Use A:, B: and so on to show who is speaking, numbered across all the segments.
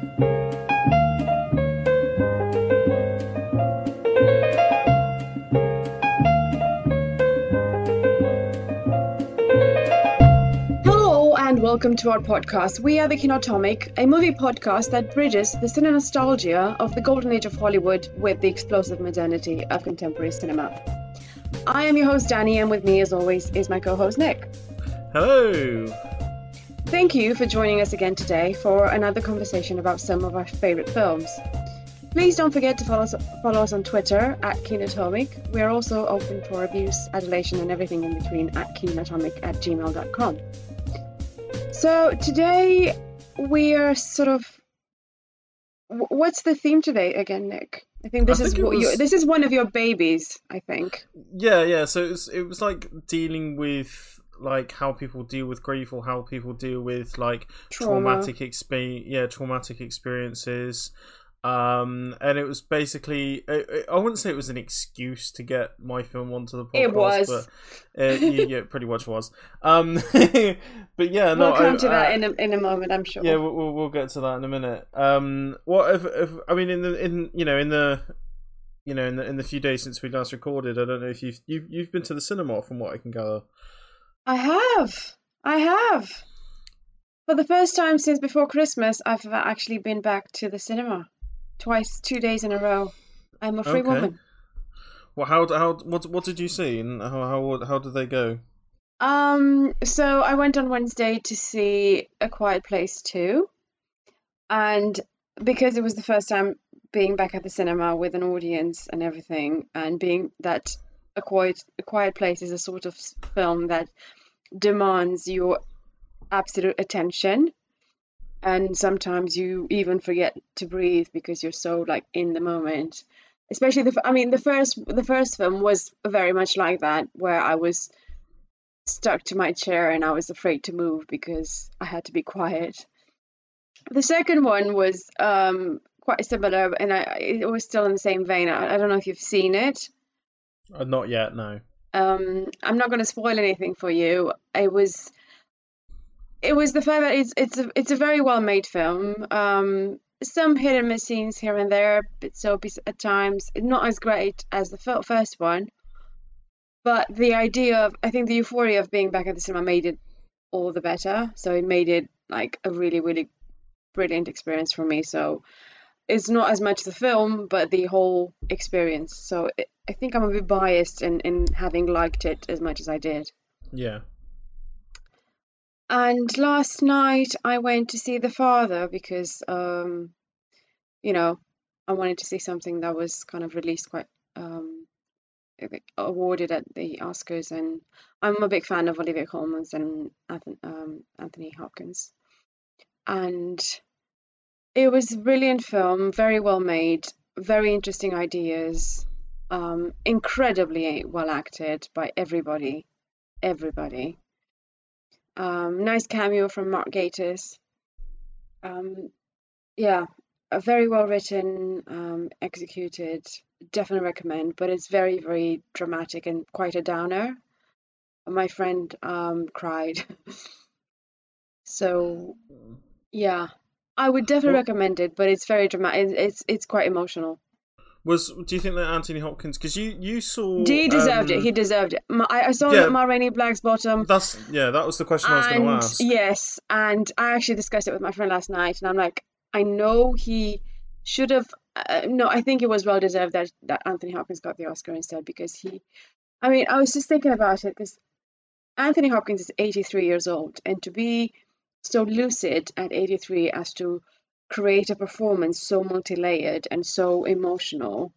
A: Hello and welcome to our podcast. We are the Kinotomic, a movie podcast that bridges the cine nostalgia of the golden age of Hollywood with the explosive modernity of contemporary cinema. I am your host Danny, and with me, as always, is my co-host Nick.
B: Hello.
A: Thank you for joining us again today for another conversation about some of our favorite films. Please don't forget to follow us, follow us on Twitter at Kinotomic. We are also open for abuse, adulation, and everything in between at kinotomic at gmail.com. So today we are sort of. What's the theme today again, Nick? I think this
B: I
A: is
B: think
A: what you, this is one of your babies. I think.
B: Yeah, yeah. So it was, it was like dealing with like how people deal with grief or how people deal with like
A: Trauma.
B: traumatic expe- yeah traumatic experiences um and it was basically I, I wouldn't say it was an excuse to get my film onto the podcast
A: It was.
B: but uh, yeah, it pretty much was um but yeah no
A: we'll come
B: I-
A: to that in a, in a moment, I'm sure.
B: yeah we'll, we'll we'll get to that in a minute um what if, if i mean in the in you know in the you know in the in the few days since we last recorded i don't know if you've you've, you've been to the cinema from what i can gather
A: I have. I have. For the first time since before Christmas, I've actually been back to the cinema twice, two days in a row. I'm a free
B: Okay.
A: woman.
B: well how how what what did you see and how how how did they go
A: Um, so I went on Wednesday to see A Quiet Place 2, and because it was the first time being back at the cinema with an audience and everything, and being that A Quiet A Quiet Place is a sort of film that demands your absolute attention, and sometimes you even forget to breathe because you're so like in the moment. Especially the, I mean, the first the first film was very much like that, where I was stuck to my chair and I was afraid to move because I had to be quiet. The second one was um, quite similar, and I, it was still in the same vein. I, I don't know if you've seen it.
B: uh, not yet no
A: Um, I'm not going to spoil anything for you. It was, it was the fact that it's it's a it's a very well made film. Um, some hit and miss scenes here and there, bit soapy at times. Not as great as the first one, but the idea of I think the euphoria of being back at the cinema made it all the better. So it made it like a really really brilliant experience for me. So it's not as much the film, but the whole experience. So it, I think I'm a bit biased in, in having liked it as much as I did.
B: yeah
A: And last night I went to see The Father because, um, you know, I wanted to see something that was kind of released quite um, awarded at the Oscars, and I'm a big fan of Olivia Colman and Anthony, um, Anthony Hopkins. And it was a brilliant film, very well made, very interesting ideas, um, incredibly well acted by everybody, everybody. Um, nice cameo from Mark Gatiss. Um, yeah, a very well written, um, executed. Definitely recommend, but it's very, very dramatic and quite a downer. My friend um, cried. so, yeah, I would definitely recommend it, but it's very dramatic. It's it's quite emotional.
B: Was do you think that anthony hopkins because you you saw
A: He deserved it.
B: um,
A: He deserved it. Ma- I, I saw
B: yeah.
A: Rainey Black's bottom.
B: that's yeah that was the question i was going to ask
A: yes, and I actually discussed it with my friend last night, and I'm like, I know he should have. Uh, no, I think it was well deserved that that Anthony Hopkins got the Oscar instead because he. I mean, I was just thinking about it because Anthony Hopkins is 83 years old, and to be so lucid at 83 as to create a performance so multi-layered and so emotional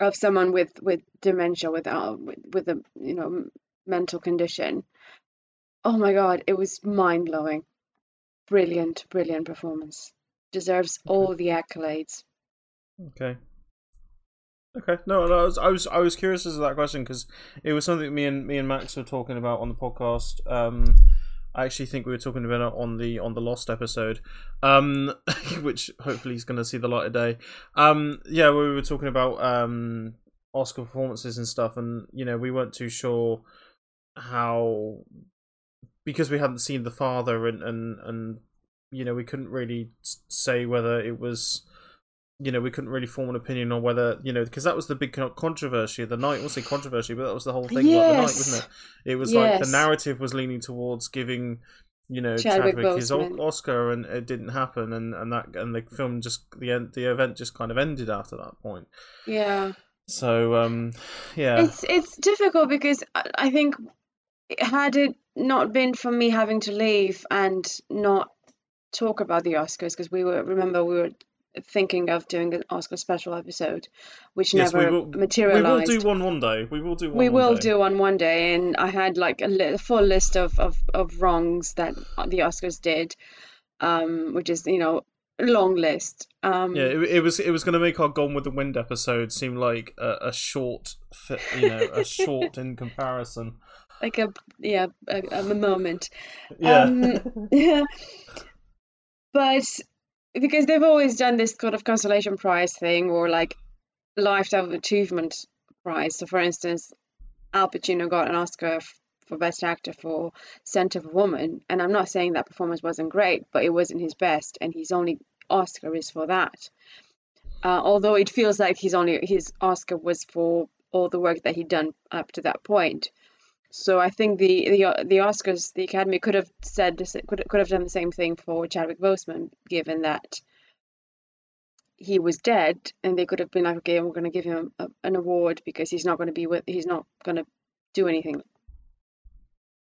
A: of someone with with dementia with uh, with, with a you know mental condition oh my god it was mind-blowing brilliant brilliant performance deserves all the accolades
B: Okay. Okay. No, no, I was I was I was curious as to that question because it was something me and me and Max were talking about on the podcast. Um, I actually think we were talking about it on the on the Lost episode, um, which hopefully is going to see the light of day. Um, yeah, we were talking about um Oscar performances and stuff, and you know we weren't too sure how because we hadn't seen the father and and and you know we couldn't really say whether it was you know we couldn't really form an opinion on whether you know because that was the big controversy of the night. We'll say controversy, but that was the whole thing yes. about the night, wasn't it? It was yes. like the narrative was leaning towards giving you know Chadwick, Chadwick his Oscar, and it didn't happen, and and that and the film just the end the event just kind of ended after that point.
A: Yeah.
B: So um, yeah,
A: it's it's difficult because I think had it not been for me having to leave and not talk about the Oscars because we were remember we were thinking of doing an Oscar special episode, which yes, never we will, materialized.
B: We will do one one day. We will do one.
A: We
B: one
A: will
B: day.
A: do one one day, and I had like a, li- a full list of, of of wrongs that the Oscars did, um, which is you know long list. Um,
B: yeah, it, it was it was going to make our Gone with the Wind episode seem like a, a short, you know, a short in comparison.
A: Like a yeah, a, a moment.
B: Yeah. Um,
A: yeah. But because they've always done this kind of consolation prize thing or like lifetime achievement prize. So, for instance, Al Pacino got an Oscar for Best Actor for Scent of a Woman, and I'm not saying that performance wasn't great, but it wasn't his best, and his only Oscar is for that. Uh, although it feels like his only his Oscar was for all the work that he'd done up to that point. So I think the the the Oscars, the Academy could have said could could have done the same thing for Chadwick Boseman, given that he was dead, and they could have been like, okay, we're going to give him a, an award because he's not going to be with, he's not going to do anything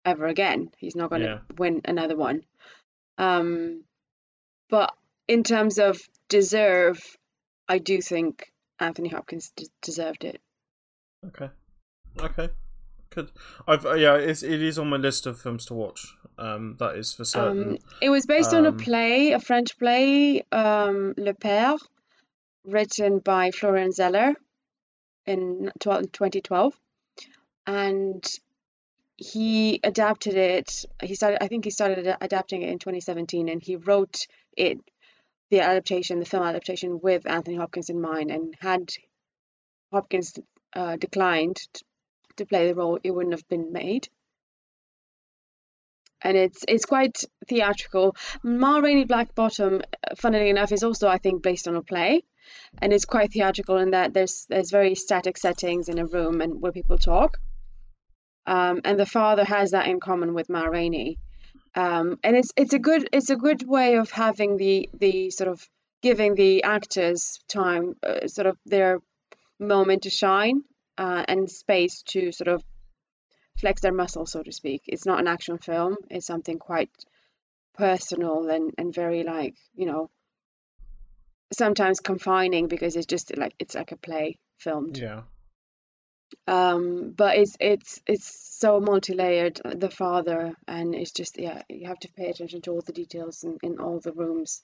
A: ever again. He's not going to yeah. win another one. Um, but in terms of deserve, I do think Anthony Hopkins d- deserved it.
B: Okay. Okay. Could I've uh, yeah, it's it is on my list of films to watch. Um, that is for certain.
A: Um, it was based um, on a um, play, a French play, um, Le Père, written by Florian Zeller in 2012, and he adapted it. He started, I think, he started adapting it in 2017, and he wrote it, the adaptation, the film adaptation, with Anthony Hopkins in mind, and had Hopkins uh, declined to play the role, it wouldn't have been made. And it's it's quite theatrical. Ma Rainey Black Bottom, funnily enough, is also I think based on a play, and it's quite theatrical in that there's there's very static settings in a room and where people talk. Um, and the father has that in common with Ma Rainey. Um, and it's it's a good it's a good way of having the the sort of giving the actors time, uh, sort of their moment to shine uh, and space to sort of flex their muscles, so to speak. It's not an action film. It's something quite personal and, and very like, you know, sometimes confining because it's just like it's like a play filmed.
B: Yeah.
A: Um, but it's it's it's so multi-layered. Uh, the father and it's just yeah, you have to pay attention to all the details in, in all the rooms.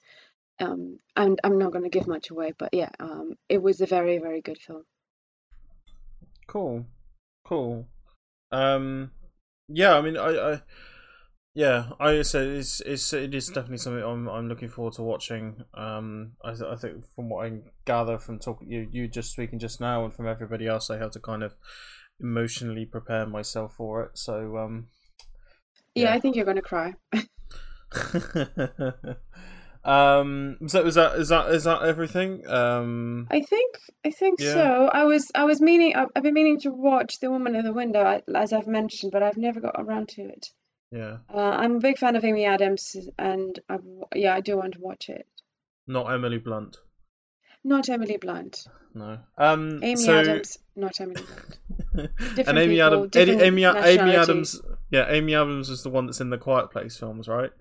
A: Um, and I'm not going to give much away, but yeah, um, it was a very very good film.
B: Cool, cool. Um, yeah, I mean, I, I yeah, I said it's it's it is definitely something I'm I'm looking forward to watching. Um, I I think from what I gather from talking you you just speaking just now and from everybody else, I have to kind of emotionally prepare myself for it. So um,
A: yeah, yeah I think you're gonna cry.
B: Um, so is that is that is that everything? Um,
A: I think I think yeah. so. I was I was meaning I've been meaning to watch The Woman in the Window as I've mentioned, but I've never got around to it.
B: Yeah.
A: Uh, I'm a big fan of Amy Adams, and I yeah I do want to watch it.
B: Not Emily Blunt.
A: Not Emily Blunt.
B: No. Um.
A: Amy
B: so...
A: Adams, not Emily Blunt.
B: and Amy Adams, Amy, Amy Adams, yeah, Amy Adams is the one that's in the Quiet Place films, right?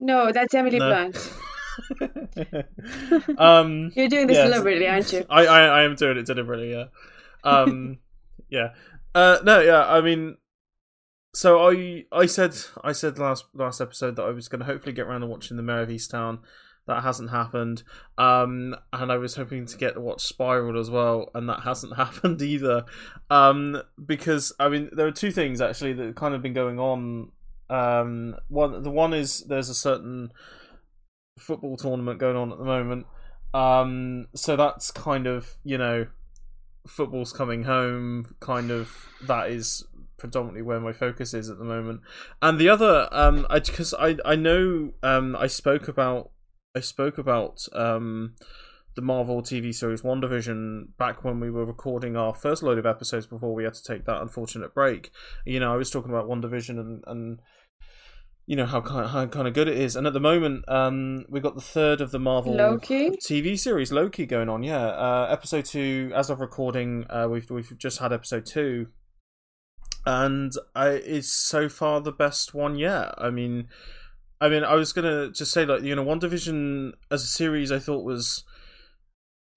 A: No, that's Emily no. Blunt.
B: um,
A: You're doing this yes. deliberately, aren't you? I,
B: I I am doing it deliberately. Yeah. Um. yeah. Uh. No. Yeah. I mean. So I I said I said last last episode that I was going to hopefully get around to watching the Mare of Easttown. That hasn't happened. Um, and I was hoping to get to watch Spiral as well, and that hasn't happened either. Um, because I mean, there are two things actually that have kind of been going on um, one the one is there's a certain football tournament going on at the moment. Um, so that's kind of you know football's coming home. Kind of that is predominantly where my focus is at the moment. And the other, um, I because I I know um I spoke about I spoke about um the Marvel TV series WandaVision back when we were recording our first load of episodes before we had to take that unfortunate break. You know, I was talking about WandaVision and and you know how kind of, how kind of good it is. And at the moment, um, we got the third of the Marvel
A: Loki?
B: TV series Loki going on. Yeah, uh, episode two. As of recording, uh, we've we've just had episode two, and I, it's so far the best one yet. I mean, I mean, I was gonna just say like you know, WandaVision as a series, I thought was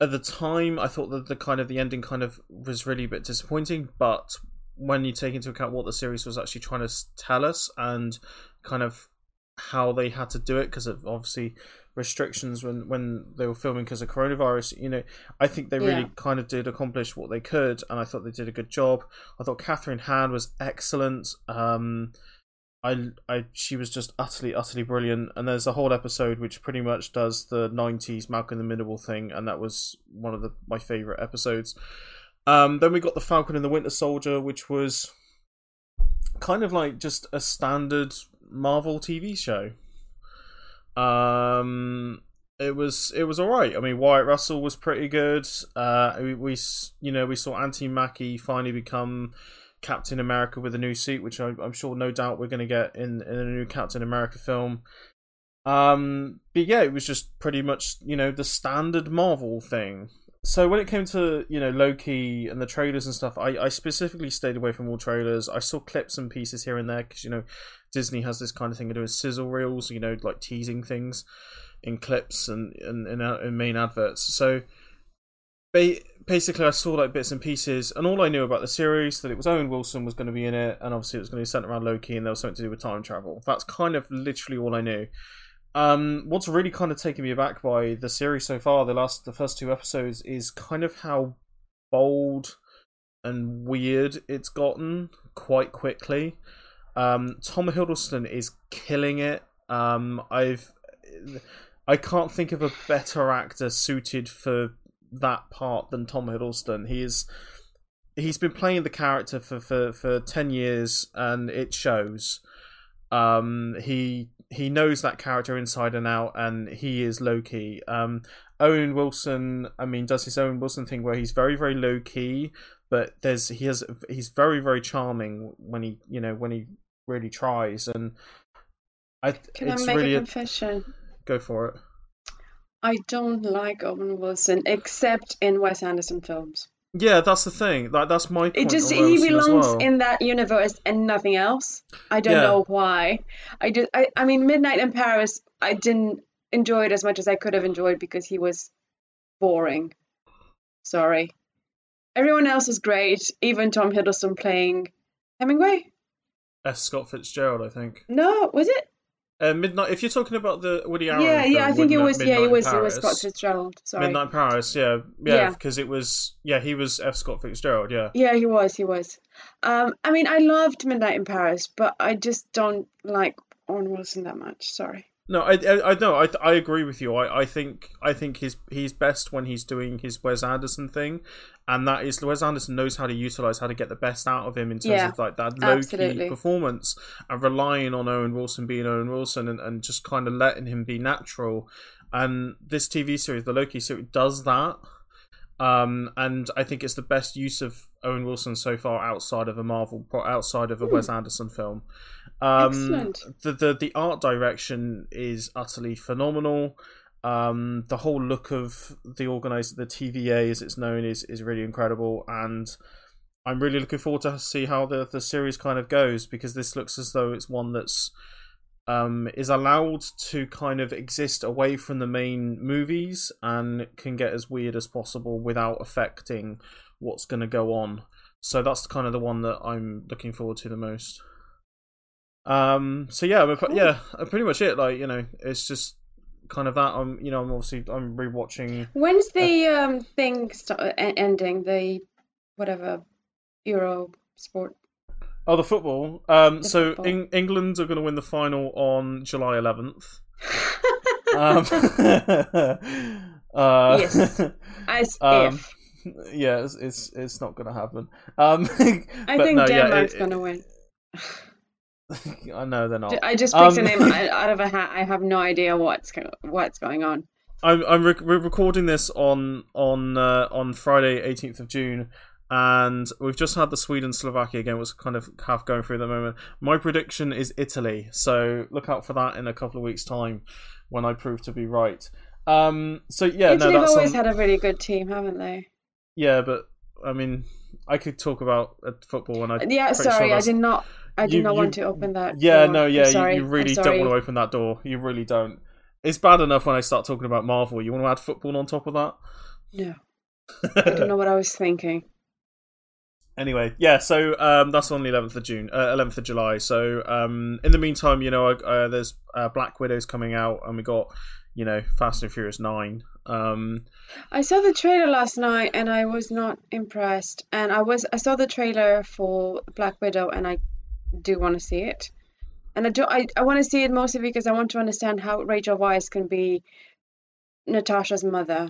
B: at the time I thought that the kind of the ending kind of was really a bit disappointing, but when you take into account what the series was actually trying to tell us and kind of how they had to do it because of obviously restrictions when when they were filming because of coronavirus you know i think they really
A: Yeah.
B: kind of did accomplish what they could and i thought they did a good job i thought Kathryn Hahn was excellent um I, I, she was just utterly, utterly brilliant. And there's a whole episode which pretty much does the '90s Malcolm the Middle thing, and that was one of the my favorite episodes. Um, then we got the Falcon and the Winter Soldier, which was kind of like just a standard Marvel TV show. Um, it was it was all right. I mean, Wyatt Russell was pretty good. Uh, we, we you know we saw Anthony Mackie finally become Captain America with a new suit, which I, I'm sure, no doubt, we're going to get in in a new Captain America film. Um, but yeah, it was just pretty much you know the standard Marvel thing. So when it came to you know Loki and the trailers and stuff, I, I specifically stayed away from all trailers. I saw clips and pieces here and there because you know Disney has this kind of thing of doing sizzle reels, you know, like teasing things in clips and and in, in main adverts. So basically, I saw like bits and pieces, and all I knew about the series that it was Owen Wilson was going to be in it, and obviously it was going to be centered around Loki, and there was something to do with time travel. That's kind of literally all I knew. Um, what's really kind of taken me aback by the series so far, the last, the first two episodes, is kind of how bold and weird it's gotten quite quickly. Um, Tom Hiddleston is killing it. Um, I've, I can't think of a better actor suited for that part than Tom Hiddleston. He is, he's been playing the character for for for ten years, and it shows. Um, he he knows that character inside and out, and he is Loki. Um, Owen Wilson, I mean, does his Owen Wilson thing where he's very very low key, but there's he has he's very very charming when he you know when he really tries, and I
A: Can
B: it's
A: I make
B: really
A: a
B: a,
A: confession?
B: go for it.
A: I don't like Owen Wilson except in Wes Anderson films.
B: Yeah, that's the thing. That that's my point.
A: It just he belongs
B: well.
A: in that universe and nothing else. I don't
B: Yeah.
A: know why. I just I, I mean Midnight in Paris I didn't enjoy it as much as I could have enjoyed because he was boring. Sorry. Everyone else is great, even Tom Hiddleston playing Hemingway?
B: F. Scott Fitzgerald, I think.
A: No, was it?
B: Uh, Midnight. If you're talking about the Woody Allen,
A: yeah, yeah, I think it
B: Midnight-
A: was yeah, it was it was Scott Fitzgerald. Sorry.
B: Midnight in Paris, yeah, yeah,
A: Yeah.
B: because it was, yeah, he was F. Scott Fitzgerald, yeah.
A: Yeah, he was, he was. Um, I mean, I loved Midnight in Paris, but I just don't like Owen Wilson that much. Sorry.
B: No, I, I, I no, I, I agree with you. I, I think, I think he's he's best when he's doing his Wes Anderson thing, and that is Wes Anderson knows how to utilize how to get the best out of him in terms
A: Yeah,
B: of like that low key performance and relying on Owen Wilson being Owen Wilson and, and just kind of letting him be natural. And this TV series, the Loki series, does that. Um, and I think it's the best use of Owen Wilson so far outside of a Marvel, outside of a Wes Anderson film. Um,
A: Excellent.
B: The, the the art direction is utterly phenomenal. Um, the whole look of the organizer, the TVA as it's known, is is really incredible, and I'm really looking forward to see how the the series kind of goes because this looks as though it's one that's um, is allowed to kind of exist away from the main movies and can get as weird as possible without affecting what's going to go on. So that's kind of the one that I'm looking forward to the most. Um. So yeah,
A: Cool.
B: yeah, uh, pretty much it. Like you know, it's just kind of that. I'm you know I'm obviously I'm rewatching.
A: When's the um thing st- e- ending? The whatever Euro sport.
B: Oh, the football. Um.
A: The
B: so
A: football.
B: Eng- England are going to win the final on July 11th. Um. uh,
A: Yes. As
B: Um,
A: if.
B: yeah, it's it's, it's not gonna happen. Um,
A: I think
B: no,
A: Denmark's
B: it-
A: gonna win.
B: I know they're not.
A: I just picked
B: Um,
A: a name out of a hat. I have no idea what's what's going on.
B: I'm I'm rec- we're recording this on on uh, on Friday, 18th of June, and we've just had the Sweden Slovakia game. Was kind of half going through at the moment. My prediction is Italy, so look out for that in a couple of weeks' time when I prove to be right. Um, so yeah,
A: Italy
B: no,
A: have
B: that's
A: always
B: on-
A: had a really good team, haven't they?
B: yeah, but I mean, I could talk about uh, football when I
A: Yeah,
B: pretty sure
A: sorry, I did not. I do
B: You-
A: not
B: you-
A: want to open that.
B: Yeah,
A: door.
B: no, yeah, you- you, really don't want to open that door. You really don't. It's bad enough when I start talking about Marvel. You want to add football on top of that?
A: No, I don't know what I was thinking.
B: anyway, yeah. So um, that's on the 11th of June, uh, 11th of July. So um, in the meantime, you know, uh, there's uh, Black Widow's coming out, and we got you know Fast and Furious Nine. Um,
A: I saw the trailer last night and I was not impressed. And I was I saw the trailer for Black Widow and I do want to see it. And I do I, I want to see it mostly because I want to understand how Rachel Weisz can be Natasha's mother.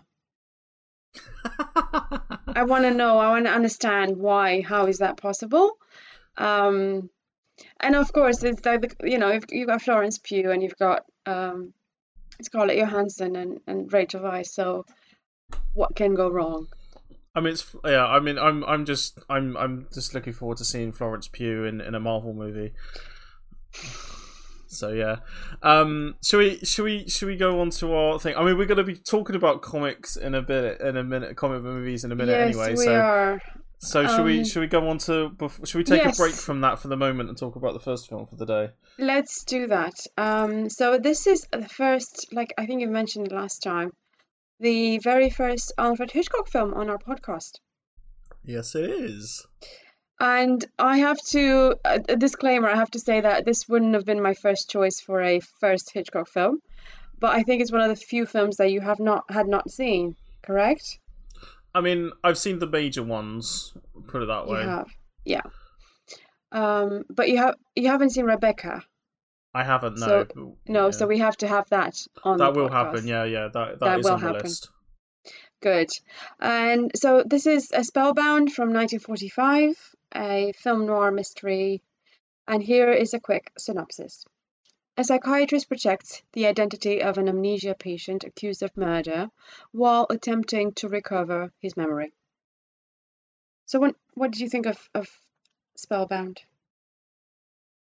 A: I want to know, I want to understand why, how is that possible? Um, and of course, it's like the, you know, if you've got Florence Pugh and you've got um, Scarlett Johansson and, and Rachel Weisz, so what can go wrong?
B: I mean, it's yeah. I mean, I'm I'm just I'm I'm just looking forward to seeing Florence Pugh in, in a Marvel movie. So yeah, um, should we should we should we go on to our thing? I mean, we're going to be talking about comics in a bit in a minute, comic movies in a minute
A: yes,
B: anyway.
A: we
B: so
A: are.
B: so should we
A: um,
B: should we go on to should we take
A: yes.
B: a break from that for the moment and talk about the first film for the day?
A: Let's do that. Um, so this is the first, like I think you mentioned last time, the very first Alfred Hitchcock film on our podcast.
B: Yes, it is.
A: And I have to, a disclaimer, I have to say that this wouldn't have been my first choice for a first Hitchcock film, but I think it's one of the few films that you have not had not seen, correct?
B: I mean, I've seen the major ones. Put it that
A: You
B: way.
A: have, yeah. Um, but you have you haven't seen Rebecca.
B: I haven't. No.
A: So-
B: but-
A: No,
B: yeah.
A: so we have to have that on
B: that
A: the
B: will
A: podcast.
B: happen. Yeah, yeah. That
A: That
B: that is
A: will
B: on the
A: happen.
B: list.
A: Good. And so this is a Spellbound from 1945, a film noir mystery. And here is a quick synopsis. A psychiatrist protects the identity of an amnesia patient accused of murder while attempting to recover his memory. So what what did you think of, of Spellbound?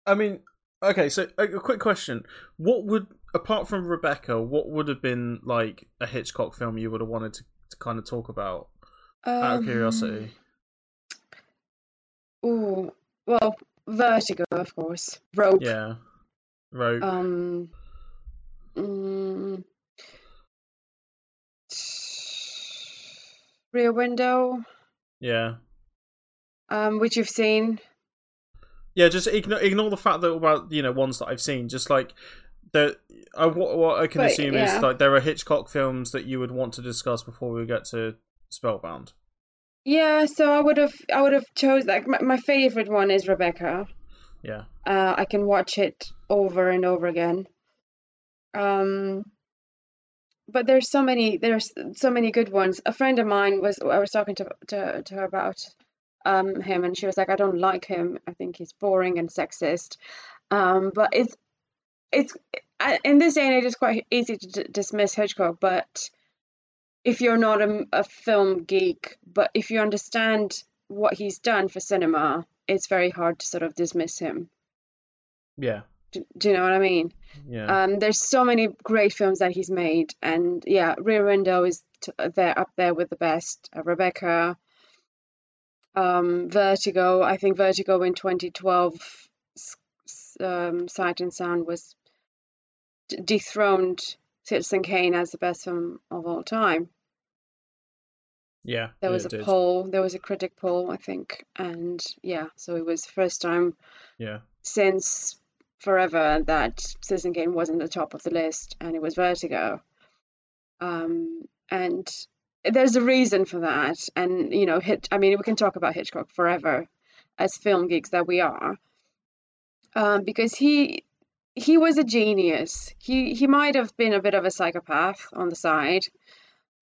B: I mean, okay. So a, quick question: What would, apart from Rebecca, what would have been like a Hitchcock film you would have wanted to, to kind of talk about out of curiosity?
A: Um, ooh, well, Vertigo, of course. Rope.
B: Yeah, Rope.
A: Um, mm, Rear Window,
B: yeah,
A: um, which you've seen.
B: Yeah. Just ignore ignore the fact that about you know ones that I've seen. Just like the I, what, what I can
A: But,
B: assume
A: yeah.
B: is like there are Hitchcock films that you would want to discuss before we get to Spellbound.
A: Yeah, so I would have, I would have chose like my, my favorite one is Rebecca.
B: Yeah,
A: Uh, I can watch it over and over again. Um, but there's so many, there's so many good ones. A friend of mine was, I was talking to to, to her about um him, and she was like, I don't like him. I think he's boring and sexist. Um, but it's it's in this day and age, it's quite easy to d- dismiss Hitchcock, but if you're not a, a film geek, but if you understand what he's done for cinema, it's very hard to sort of dismiss him.
B: yeah,
A: Do, do you know what I mean?
B: yeah.
A: Um, there's so many great films that he's made, and yeah, Rear Window is t- there up there with the best. Uh, Rebecca, um, Vertigo. I think Vertigo in 2012, s- s- um, Sight and Sound was dethroned Citizen Kane as the best film of all time.
B: yeah,
A: There was a
B: did.
A: poll, there was a critic poll, I think, and yeah, so it was first time
B: Yeah,
A: since forever that Citizen Kane wasn't the top of the list, and it was Vertigo. Um, and there's a reason for that, and you know, hit. I mean, we can talk about Hitchcock forever, as film geeks that we are, um, because he he was a genius. He he might have been a bit of a psychopath on the side,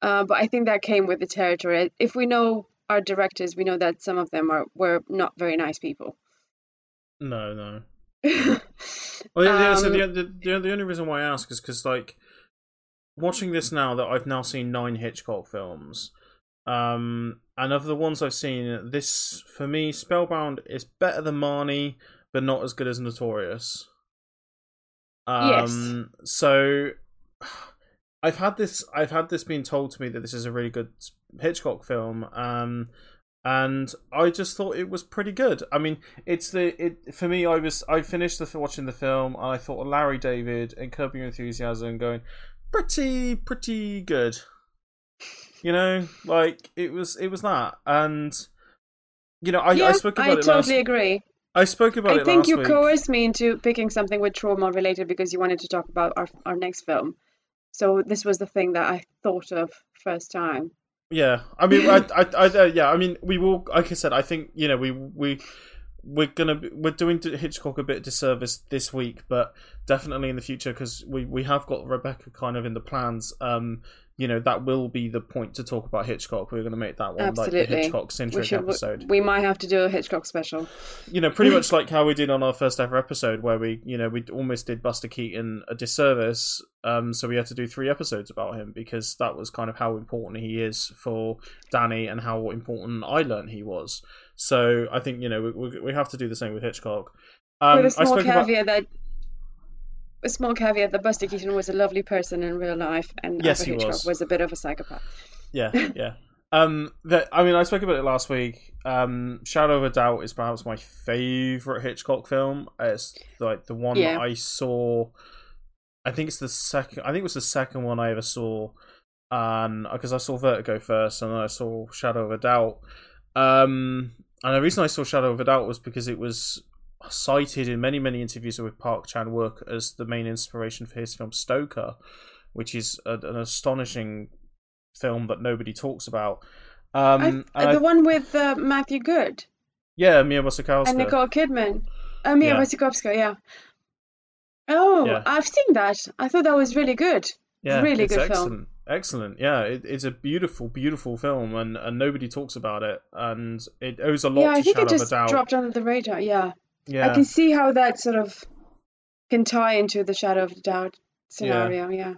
A: Uh, but I think that came with the territory. If we know our directors, we know that some of them are were not very nice people.
B: No, no. Well, yeah, yeah, so
A: Um,
B: the, the the the only reason why I ask is because like watching this now that I've now seen nine Hitchcock films, um, and of the ones I've seen, this for me Spellbound is better than Marnie, but not as good as Notorious.
A: Yes.
B: Um, so I've had this I've had this being told to me that this is a really good Hitchcock film. Um, and I just thought it was pretty good. I mean, it's the it for me. I was I finished the watching the film and I thought of Larry David and Curb Your Enthusiasm, going pretty pretty good. You know, like it was it was that, and you know I,
A: yeah,
B: I spoke about
A: I
B: it I
A: totally
B: last.
A: agree.
B: I spoke about
A: I
B: it
A: I
B: think
A: you
B: week.
A: coerced me into picking something with trauma related because you wanted to talk about our our next film. So this was the thing that I thought of first time.
B: Yeah, I mean, I, I, I, uh, yeah, I mean, we will. Like I said, I think you know, we, we, we're gonna, be, we're doing Hitchcock a bit of disservice this week, but definitely in the future because we, we have got Rebecca kind of in the plans. Um, you know, that will be the point to talk about Hitchcock. We're gonna make that one like the
A: Absolutely.
B: Hitchcock
A: We
B: centric
A: should.
B: episode.
A: We might have to do a Hitchcock special.
B: You know, pretty much like how we did on our first ever episode, where we, you know, we almost did Buster Keaton a disservice. Um, so we had to do three episodes about him because that was kind of how important he is for Danny and how important I learned he was. So I think you know we we, we have to do the same with Hitchcock. Um,
A: with a
B: I
A: small
B: spoke about
A: caveat that. A small caveat that Buster Keaton was a lovely person in real life, and
B: Yes,
A: Alfred Hitchcock
B: was.
A: was a bit of a psychopath.
B: yeah yeah. Um, that I mean, I spoke about it last week. Um, Shadow of a Doubt is perhaps my favorite Hitchcock film. It's like the one
A: Yeah.
B: I saw. I think it's the second. I think it was the second one I ever saw. Um, because I saw Vertigo first, and then I saw Shadow of a Doubt. Um, and the reason I saw Shadow of a Doubt was because it was cited in many many interviews with Park Chan Wook as the main inspiration for his film Stoker, which is a, an astonishing film that nobody talks about. Um,
A: I,
B: and I-
A: the one with uh, Matthew Goode
B: yeah, Mia Wasikowska.
A: and Nicole Kidman. Uh, Mia
B: Yeah.
A: Wasikowska, yeah. Oh,
B: Yeah.
A: I've seen that. I thought that was really good.
B: yeah,
A: really good film.
B: Excellent. Yeah, it, it's a beautiful, beautiful film, and, and nobody talks about it, and it owes a lot
A: yeah,
B: to
A: I think
B: Shadow
A: it just dropped under the radar. Yeah.
B: yeah,
A: I can see how that sort of can tie into the Shadow of the Doubt scenario. Yeah.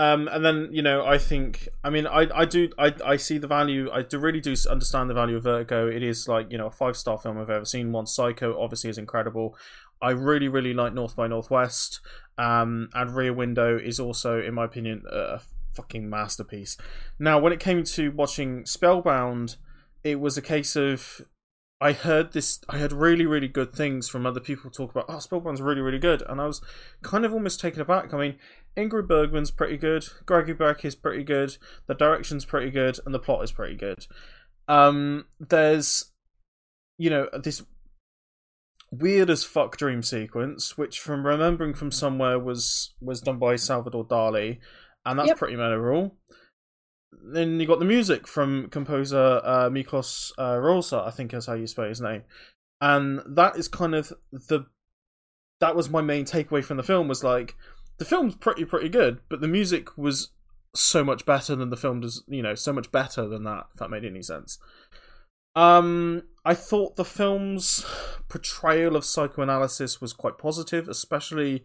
B: Um, and then you know, I think, I mean, I, I do, I, I see the value. I do really do understand the value of Vertigo. It is like you know a five star film I've ever seen. One Psycho obviously is incredible. I really, really like North by Northwest. Um, and Rear Window is also, in my opinion, a fucking masterpiece. Now, when it came to watching Spellbound, it was a case of I heard this. I heard really, really good things from other people talk about. Oh, Spellbound's really, really good, and I was kind of almost taken aback. I mean, Ingrid Bergman's pretty good. Gregory Peck is pretty good. The direction's pretty good, and the plot is pretty good. Um, there's, you know, this weird as fuck dream sequence, which from remembering from somewhere was was done by Salvador Dali, and that's
A: Yep.
B: pretty memorable. Then you got the music from composer uh, Miklos uh, Rózsa, I think is how you spell his name, and that is kind of the that was my main takeaway from the film was like the film's pretty pretty good, but the music was so much better than the film does. You know, so much better than that. If that made any sense. Um, I thought the film's portrayal of psychoanalysis was quite positive, especially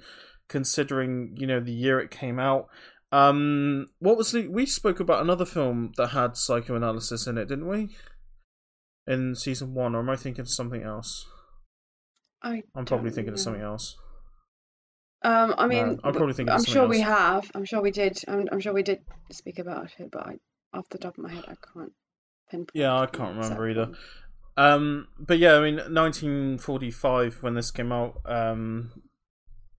B: considering you know the year it came out. Um, what was the? We spoke about another film that had psychoanalysis in it, didn't we? In season one, or am I thinking of something else?
A: I
B: I'm probably thinking of something else.
A: Um, I mean,
B: I'm probably thinking
A: I'm sure we have. I'm sure we did. I'm, I'm sure we did speak about it, but I, off the top of my head, I can't pinpoint.
B: Yeah, I can't remember either.
A: one.
B: Um, but yeah, I mean, 1945 when this came out. Um,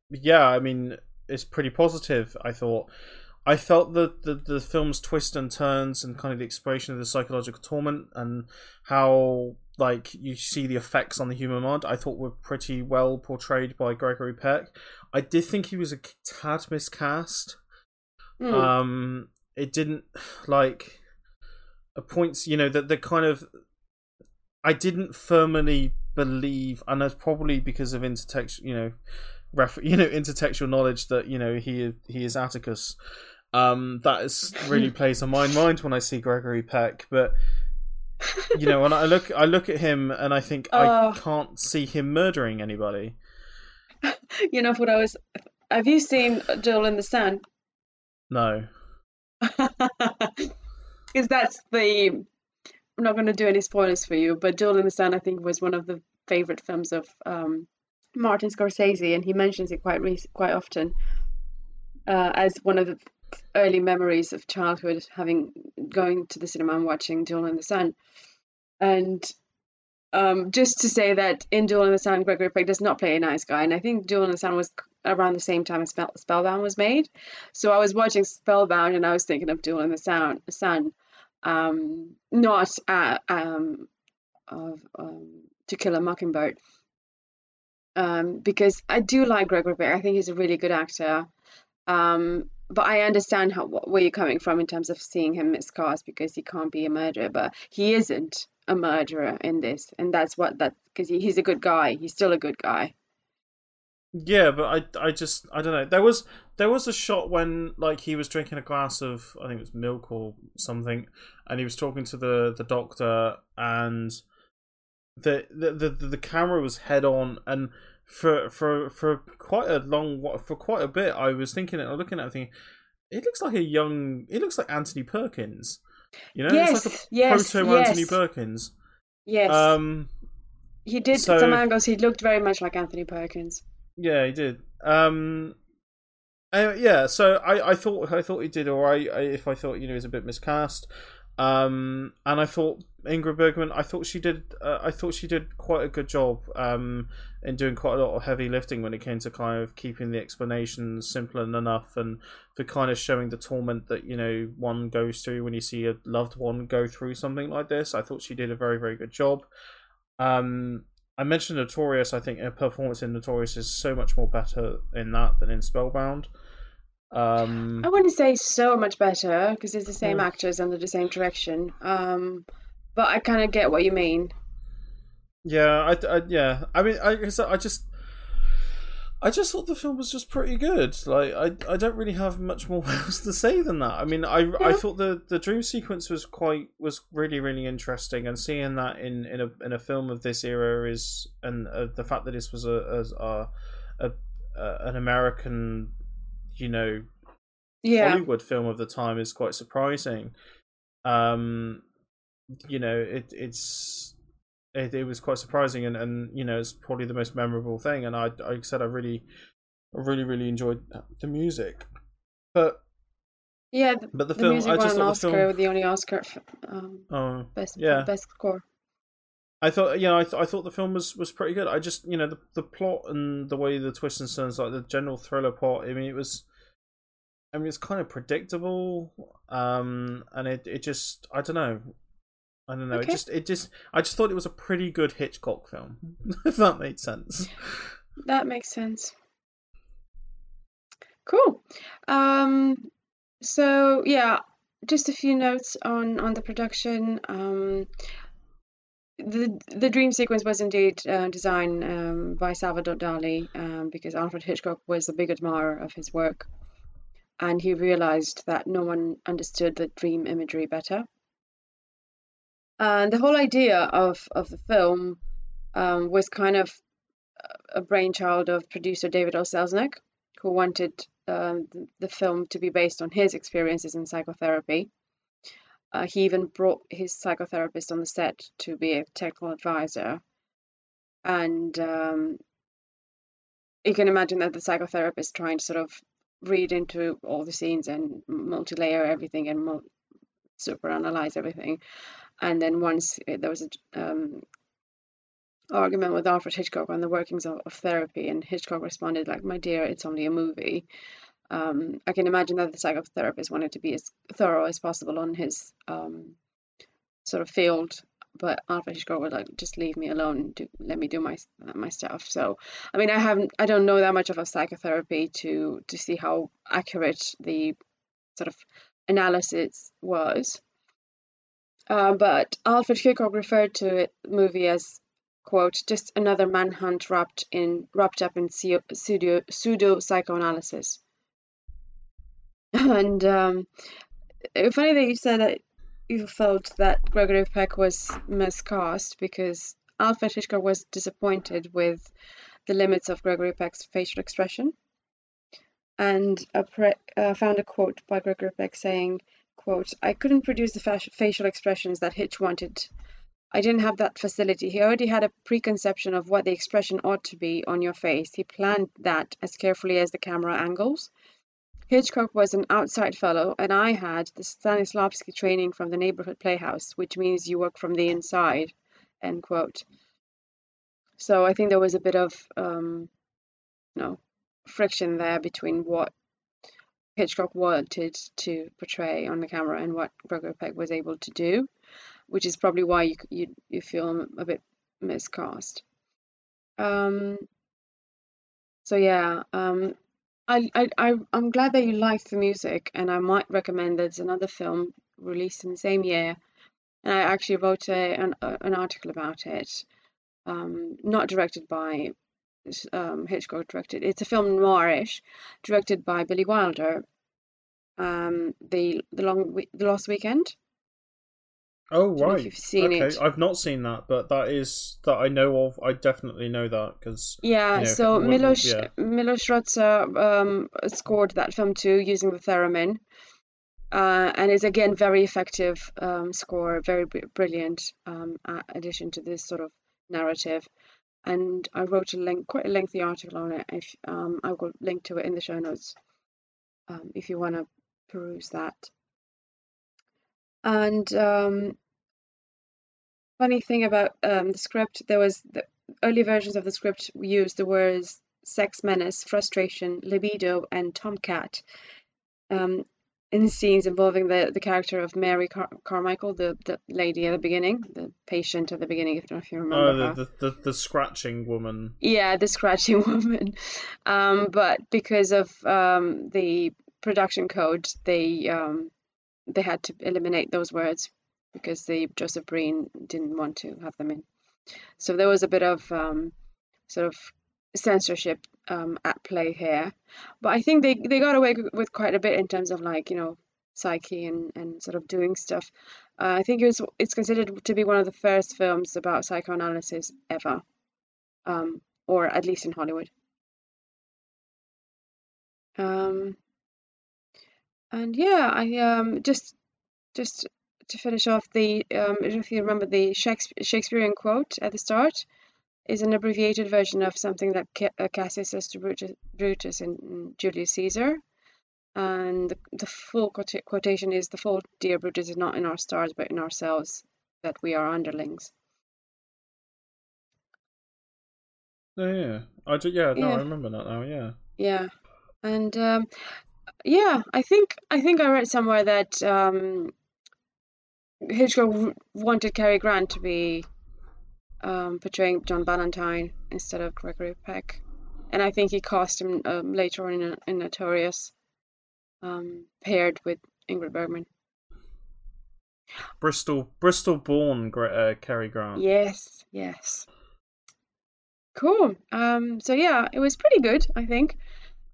B: yeah, I mean, it's pretty positive. I thought. I felt that the the film's twists and turns and kind of the exploration of the psychological torment and how like you see the effects on the human mind. I thought were pretty well portrayed by Gregory Peck. I did think he was a tad miscast.
A: Hmm.
B: Um, it didn't like a points. You know that the kind of I didn't firmly believe, and that's probably because of intertext. You know, ref, you know intertextual knowledge that you know he he is Atticus. Um, that is really plays on my mind when I see Gregory Peck, but you know, when I look, I look at him and I think
A: Oh.
B: I can't see him murdering anybody.
A: You know what I was. Have you seen Duel in the Sun?
B: No.
A: Because that's the. I'm not going to do any spoilers for you, but Duel in the Sun, I think, was one of the favorite films of um, Martin Scorsese, and he mentions it quite re- quite often uh, as one of the early memories of childhood, having going to the cinema and watching Duel in the Sun. And um, just to say that in Duel in the Sun, Gregory Peck does not play a nice guy, and I think Duel in the Sun was around the same time as Spell- Spellbound was made. So I was watching Spellbound and I was thinking of Duel in the Sun, Sun um, not uh, um, of um, To Kill a Mockingbird, um, because I do like Gregory Peck. I think he's a really good actor. Um, but I understand how wh- where you're coming from in terms of seeing him miscast because he can't be a murderer, but he isn't a murderer in this, and that's what that because he, he's a good guy. He's still a good guy.
B: Yeah, but I, I just, I don't know. There was, there was a shot when like he was drinking a glass of, I think it was milk or something, and he was talking to the the doctor, and the the the, the camera was head on, and for for for quite a long for quite a bit, I was thinking, was looking at it, thinking, it looks like a young, it looks like Anthony Perkins, you know,
A: Yes,
B: it's like a
A: yes,
B: proto Anthony. Perkins.
A: Yes,
B: Um,
A: he did
B: so-
A: some angles. He looked very much like Anthony Perkins.
B: Yeah, he did. Um, uh, yeah, so I, I thought I thought he did all right. I, if I thought you know he was a bit miscast, um, and I thought Ingrid Bergman, I thought she did. Uh, I thought she did quite a good job. Um, in doing quite a lot of heavy lifting when it came to kind of keeping the explanations simple enough and for kind of showing the torment that you know one goes through when you see a loved one go through something like this. I thought she did a very very good job. Um, I mentioned Notorious. I think her performance in Notorious is so much more better in that than in Spellbound. Um,
A: I wouldn't say so much better because it's the same
B: Yeah.
A: actors under the same direction. Um, but I kind of get what you mean.
B: yeah, I, I yeah. I mean, I guess I just. I just thought the film was just pretty good. Like I, I don't really have much more else to say than that. I mean, I, I thought the, the dream sequence was quite was really really interesting, and seeing that in, in a in a film of this era is, and uh, the fact that this was a a, a, a an American, you know,
A: Yeah,
B: Hollywood film of the time is quite surprising. Um, you know, it it's it, it was quite surprising, and, and you know, it's probably the most memorable thing. And I, I said I really, really, really enjoyed the music, but
A: yeah. The,
B: but the,
A: the
B: film,
A: music
B: I
A: won
B: just
A: an
B: thought the
A: Oscar,
B: film.
A: the only Oscar, um,
B: Oh,
A: best
B: Yeah.
A: best score.
B: I thought, you know, I, th- I thought the film was, was pretty good. I just, you know, the the plot and the way the twists and turns, like the general thriller plot. I mean, it was, I mean, it's kind of predictable, um, and it it just, I don't know, I don't know. It just, it just, I just thought it was a pretty good Hitchcock film, if that made sense.
A: That makes sense. Cool. Um, so yeah, just a few notes on on the production. Um, the the dream sequence was indeed uh, designed um, by Salvador Dali um, because Alfred Hitchcock was a big admirer of his work, and he realized that no one understood the dream imagery better. And the whole idea of of the film um, was kind of a brainchild of producer David O. Selznick, who wanted um, the, the film to be based on his experiences in psychotherapy. Uh, he even brought his psychotherapist on the set to be a technical advisor. And um, you can imagine that the psychotherapist trying to sort of read into all the scenes and multi-layer everything and mul- super analyze everything. And then once it, there was an um, argument with Alfred Hitchcock on the workings of, of therapy, and Hitchcock responded like, "My dear, it's only a movie." Um, I can imagine that the psychotherapist wanted to be as thorough as possible on his um, sort of field, but Alfred Hitchcock was like, "Just leave me alone. Do, let me do my my stuff." So, I mean, I haven't, I don't know that much of a psychotherapy to to see how accurate the sort of analysis was. Uh, but Alfred Hitchcock referred to it movie as quote just another manhunt wrapped in wrapped up in pseudo pseudo psychoanalysis and um, funny that you said that you felt that Gregory Peck was miscast because Alfred Hitchcock was disappointed with the limits of Gregory Peck's facial expression. And I uh, found a quote by Gregory Peck saying, quote, I couldn't produce the facial expressions that Hitch wanted. I didn't have that facility. He already had a preconception of what the expression ought to be on your face. He planned that as carefully as the camera angles. Hitchcock was an outside fellow, and I had the Stanislavski training from the neighborhood playhouse, which means you work from the inside. End quote. So I think there was a bit of um, you know friction there between what Hitchcock wanted to portray on the camera and what Gregory Peck was able to do, which is probably why you you, you feel a bit miscast. Um, so yeah, um, I, I, I'm glad that you liked the music, and I might recommend there's another film released in the same year, and I actually wrote a, an, an article about it, um, not directed by um, Hitchcock directed. It's a film noirish, directed by Billy Wilder. Um, the the long the Lost Weekend.
B: Oh right, you've seen okay. it. I've not seen that, but that is that I know of. I definitely know that because
A: yeah.
B: You know,
A: so Milos yeah. Milos Rózsa um, scored that film too using the theremin, uh, and it's again very effective um, score, very brilliant um, addition to this sort of narrative. And I wrote a link, quite a lengthy article on it. If um, I will link to it in the show notes um, if you want to peruse that. And um, funny thing about um, the script, there was the early versions of the script used the words sex menace, frustration, libido, and tomcat um, in scenes involving the, the character of Mary Car- Carmichael, the, the lady at the beginning, the patient at the beginning, if, if you remember.
B: Oh, the, the, the, the, scratching woman.
A: Yeah, the scratching woman. Um, but because of um, the production code, they um, they had to eliminate those words because the Joseph Breen didn't want to have them in. So there was a bit of um, sort of censorship um, at play here, but I think they they got away with quite a bit in terms of like you know psyche and, and sort of doing stuff. Uh, I think it was it's considered to be one of the first films about psychoanalysis ever, um, or at least in Hollywood. Um, and yeah, I um just just to finish off the um if you remember the Shakespearean quote at the start is an abbreviated version of something that uh, Cassius says to Brutus in Julius Caesar. And the, the full quotation is The fault, dear Brutus, is not in our stars, but in ourselves, that we are underlings.
B: Oh, yeah. I do, yeah, no, yeah. I remember that now, yeah.
A: Yeah. And um, yeah, I think I think I read somewhere that um, Hitchcock wanted Cary Grant to be um, portraying John Ballantyne instead of Gregory Peck, and I think he cast him um, later on in, in Notorious, um, paired with Ingrid Bergman.
B: Bristol, Bristol-born uh, Cary Grant.
A: Yes, yes. Cool. Um. So yeah, it was pretty good, I think.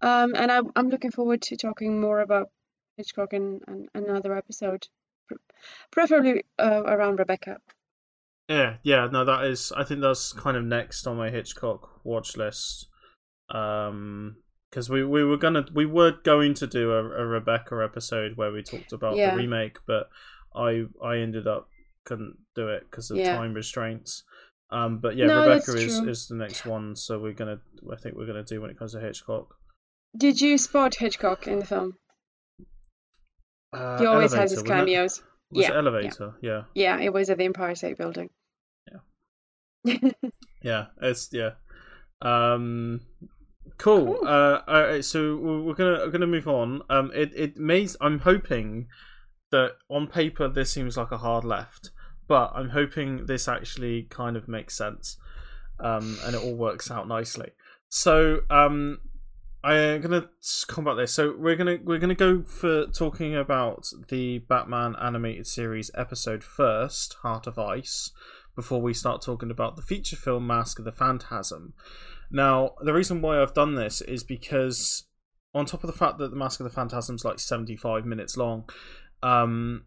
A: Um. And I, I'm looking forward to talking more about Hitchcock in, in another episode, preferably uh, around Rebecca.
B: Yeah, yeah, no, that is. I think that's kind of next on my Hitchcock watch list. Um, because we we were gonna we were going to do a, a Rebecca episode where we talked about yeah. the remake, but I I ended up couldn't do it because of yeah. time restraints. Um, but yeah, no, Rebecca is is the next one, so we're gonna I think we're gonna do when it comes to Hitchcock.
A: Did you spot Hitchcock in the film?
B: Uh,
A: he always
B: elevator,
A: has his cameos.
B: Was yeah, elevator?
A: Yeah. yeah. Yeah, it was at the Empire State Building.
B: Yeah. yeah, it's yeah. Um, cool. cool. Uh, all right, so we're gonna we're gonna move on. Um, it it may. I'm hoping that on paper this seems like a hard left, but I'm hoping this actually kind of makes sense. Um, and it all works out nicely. So, um, I'm gonna combat this. So we're gonna we're gonna go for talking about the Batman animated series episode first, Heart of Ice before we start talking about the feature film Mask of the Phantasm. Now, the reason why I've done this is because on top of the fact that the Mask of the Phantasm is like seventy five minutes long, um,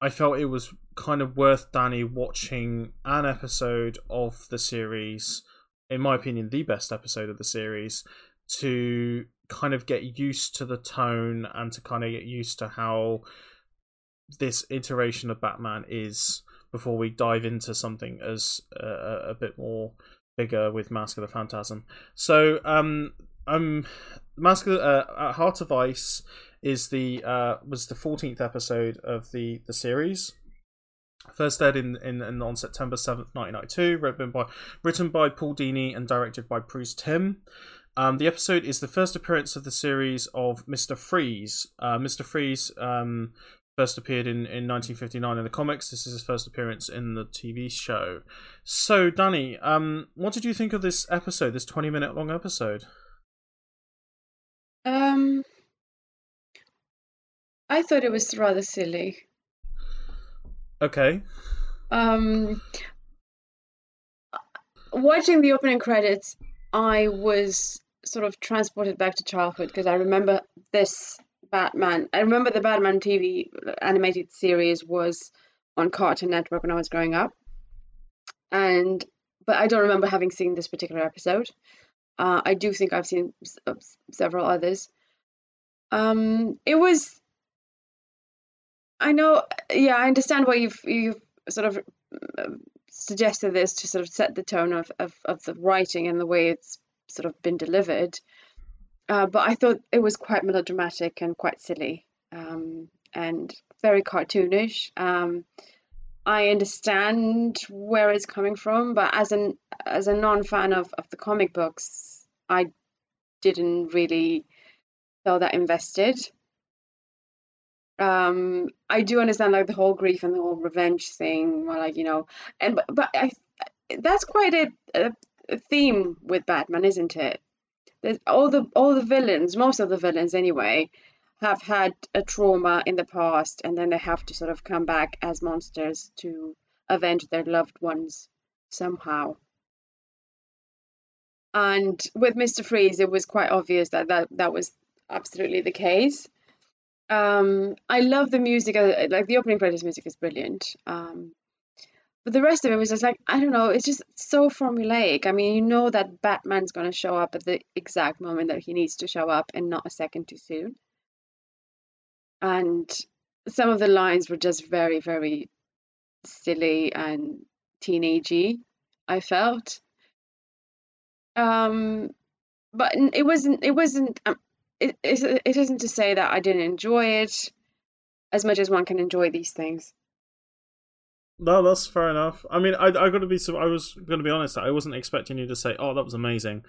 B: I felt it was kind of worth Danny watching an episode of the series, in my opinion, the best episode of the series, to kind of get used to the tone and to kind of get used to how this iteration of Batman is before we dive into something as uh, a bit more bigger with Mask of the Phantasm. So, um, um, Mask of uh, Heart of Ice is the uh was the fourteenth episode of the the series. First aired in, in, in on September seventh, nineteen ninety two. Written by written by Paul Dini and directed by Bruce Timm. Um, the episode is the first appearance of the series of Mister Freeze. Uh, Mister Freeze um, first appeared in, in 1959 in the comics. This is his first appearance in the TV show. So, Danny, um, what did you think of this episode? This 20 minute long episode?
A: Um, I thought it was rather silly.
B: Okay.
A: Um, watching the opening credits, I was sort of transported back to childhood because I remember this Batman. I remember the Batman TV animated series was on Cartoon Network when I was growing up, and but I don't remember having seen this particular episode. Uh, I do think I've seen s- uh, several others. Um, it was. I know. Yeah, I understand why you've you've sort of uh, suggested this to sort of set the tone of, of, of the writing and the way it's sort of been delivered. Uh, but I thought it was quite melodramatic and quite silly um, and very cartoonish. Um, I understand where it's coming from, but as an as a non-fan of, of the comic books, I didn't really feel that invested. Um, I do understand like the whole grief and the whole revenge thing, like you know, and but, but I that's quite a, a theme with Batman, isn't it? There's all the all the villains, most of the villains anyway, have had a trauma in the past, and then they have to sort of come back as monsters to avenge their loved ones somehow. And with Mr. Freeze, it was quite obvious that that, that was absolutely the case. Um, I love the music, uh, like the opening credits music is brilliant. Um, but the rest of it was just like, I don't know, it's just so formulaic. I mean, you know that Batman's going to show up at the exact moment that he needs to show up and not a second too soon. And some of the lines were just very, very silly and teenagey, I felt. Um, but it wasn't, it wasn't, um, it, it, it isn't to say that I didn't enjoy it as much as one can enjoy these things.
B: No, that's fair enough. I mean, I I got to be. I was going to be honest. I wasn't expecting you to say, "Oh, that was amazing."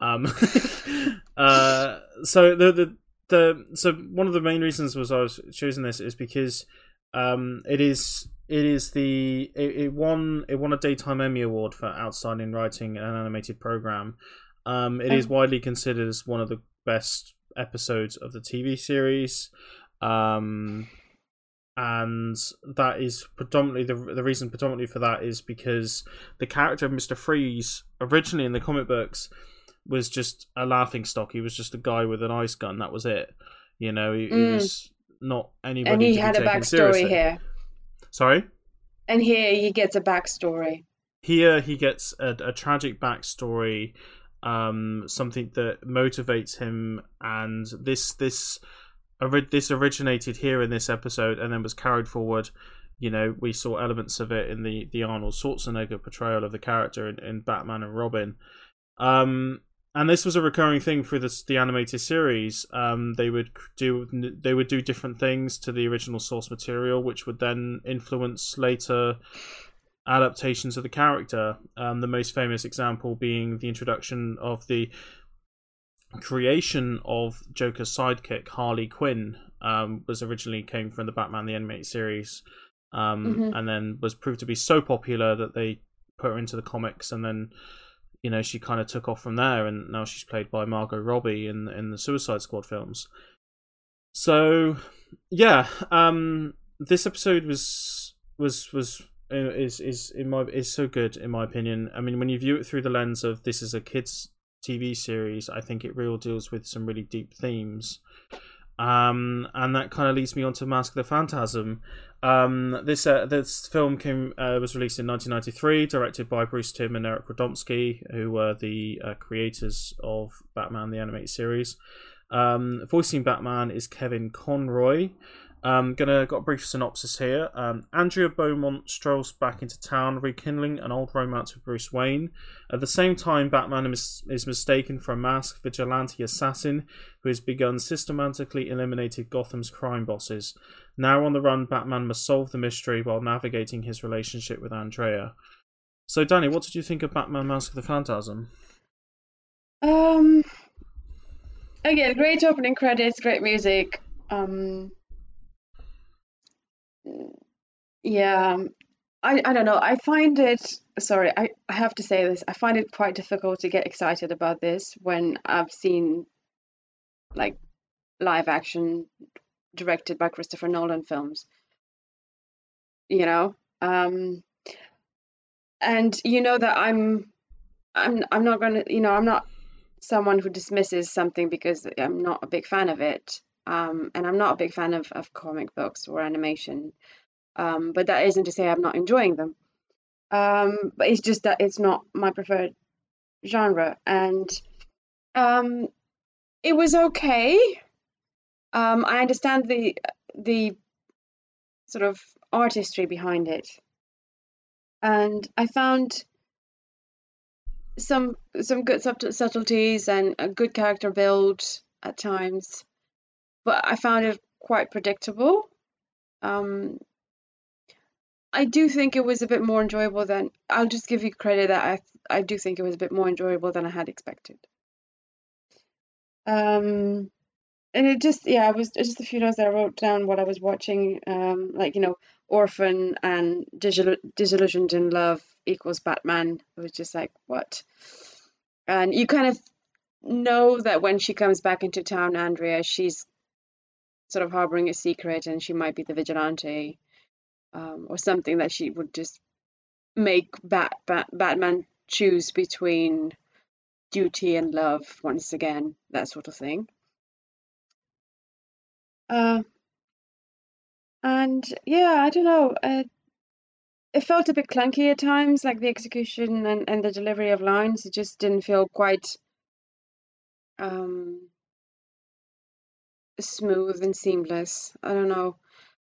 B: Um, uh, so the the the so one of the main reasons was I was choosing this is because um, it is it is the it, it won it won a daytime Emmy award for outstanding writing in an animated program. Um, it is
A: Oh.
B: widely considered as one of the best episodes of the TV series. Um, and that is predominantly the the reason predominantly for that is because the character of Mister Freeze originally in the comic books was just a laughing stock. He was just a guy with an ice gun. That was it. You know, he, he
A: Mm.
B: was not anybody.
A: And he had a backstory
B: seriously.
A: here.
B: Sorry.
A: And here he gets a backstory.
B: Here he gets a, a tragic backstory, um, something that motivates him, and this this this originated here in this episode, and then was carried forward. You know, we saw elements of it in the the Arnold Schwarzenegger portrayal of the character in, in Batman and Robin. Um, and this was a recurring thing through this, the animated series. Um, they would do they would do different things to the original source material, which would then influence later adaptations of the character. Um, the most famous example being the introduction of the creation of Joker's sidekick Harley Quinn. Um, was originally came from the Batman the animated series, um,
A: Mhm.
B: and then was proved to be so popular that they put her into the comics, and then you know she kind of took off from there, and now she's played by Margot Robbie in in the Suicide Squad films. So yeah, um, this episode was was was uh, is is in my is so good in my opinion. I mean, when you view it through the lens of this is a kids TV series, I think it really deals with some really deep themes. Um, and that kind of leads me on to Mask of the Phantasm. Um, this uh, this film came uh, was released in 1993, directed by Bruce Timm and Eric Radomski, who were the uh, creators of Batman the animated series. Um, voicing Batman is Kevin Conroy. Um, gonna got a brief synopsis here. Um, Andrea Beaumont strolls back into town, rekindling an old romance with Bruce Wayne. At the same time, Batman is, is mistaken for a masked vigilante assassin who has begun systematically eliminating Gotham's crime bosses. Now on the run, Batman must solve the mystery while navigating his relationship with Andrea. So, Danny, what did you think of Batman: Mask of the Phantasm?
A: Um, again, great opening credits, great music. Um, yeah, I, I don't know. I find it, sorry, I, I have to say this. I find it quite difficult to get excited about this when I've seen like live action directed by Christopher Nolan films. You know, um, and you know that I'm, I'm, I'm not gonna, you know, I'm not someone who dismisses something because I'm not a big fan of it. Um, and I'm not a big fan of, of comic books or animation. Um, but that isn't to say I'm not enjoying them. Um, but it's just that it's not my preferred genre. And um, it was okay. Um, I understand the the sort of artistry behind it, and I found some some good subtleties and a good character build at times, but I found it quite predictable. Um, I do think it was a bit more enjoyable than I'll just give you credit that I I do think it was a bit more enjoyable than I had expected. Um, and it just yeah, it was just a few notes that I wrote down what I was watching. Um, like you know, Orphan and Disil- Disillusioned in Love equals Batman. It was just like what, and you kind of know that when she comes back into town, Andrea, she's sort of harboring a secret, and she might be the vigilante um, or something that she would just make Bat, Bat, Batman choose between duty and love once again, that sort of thing. Uh, and yeah, I don't know. Uh, it felt a bit clunky at times, like the execution and, and the delivery of lines. It just didn't feel quite um, smooth and seamless. I don't know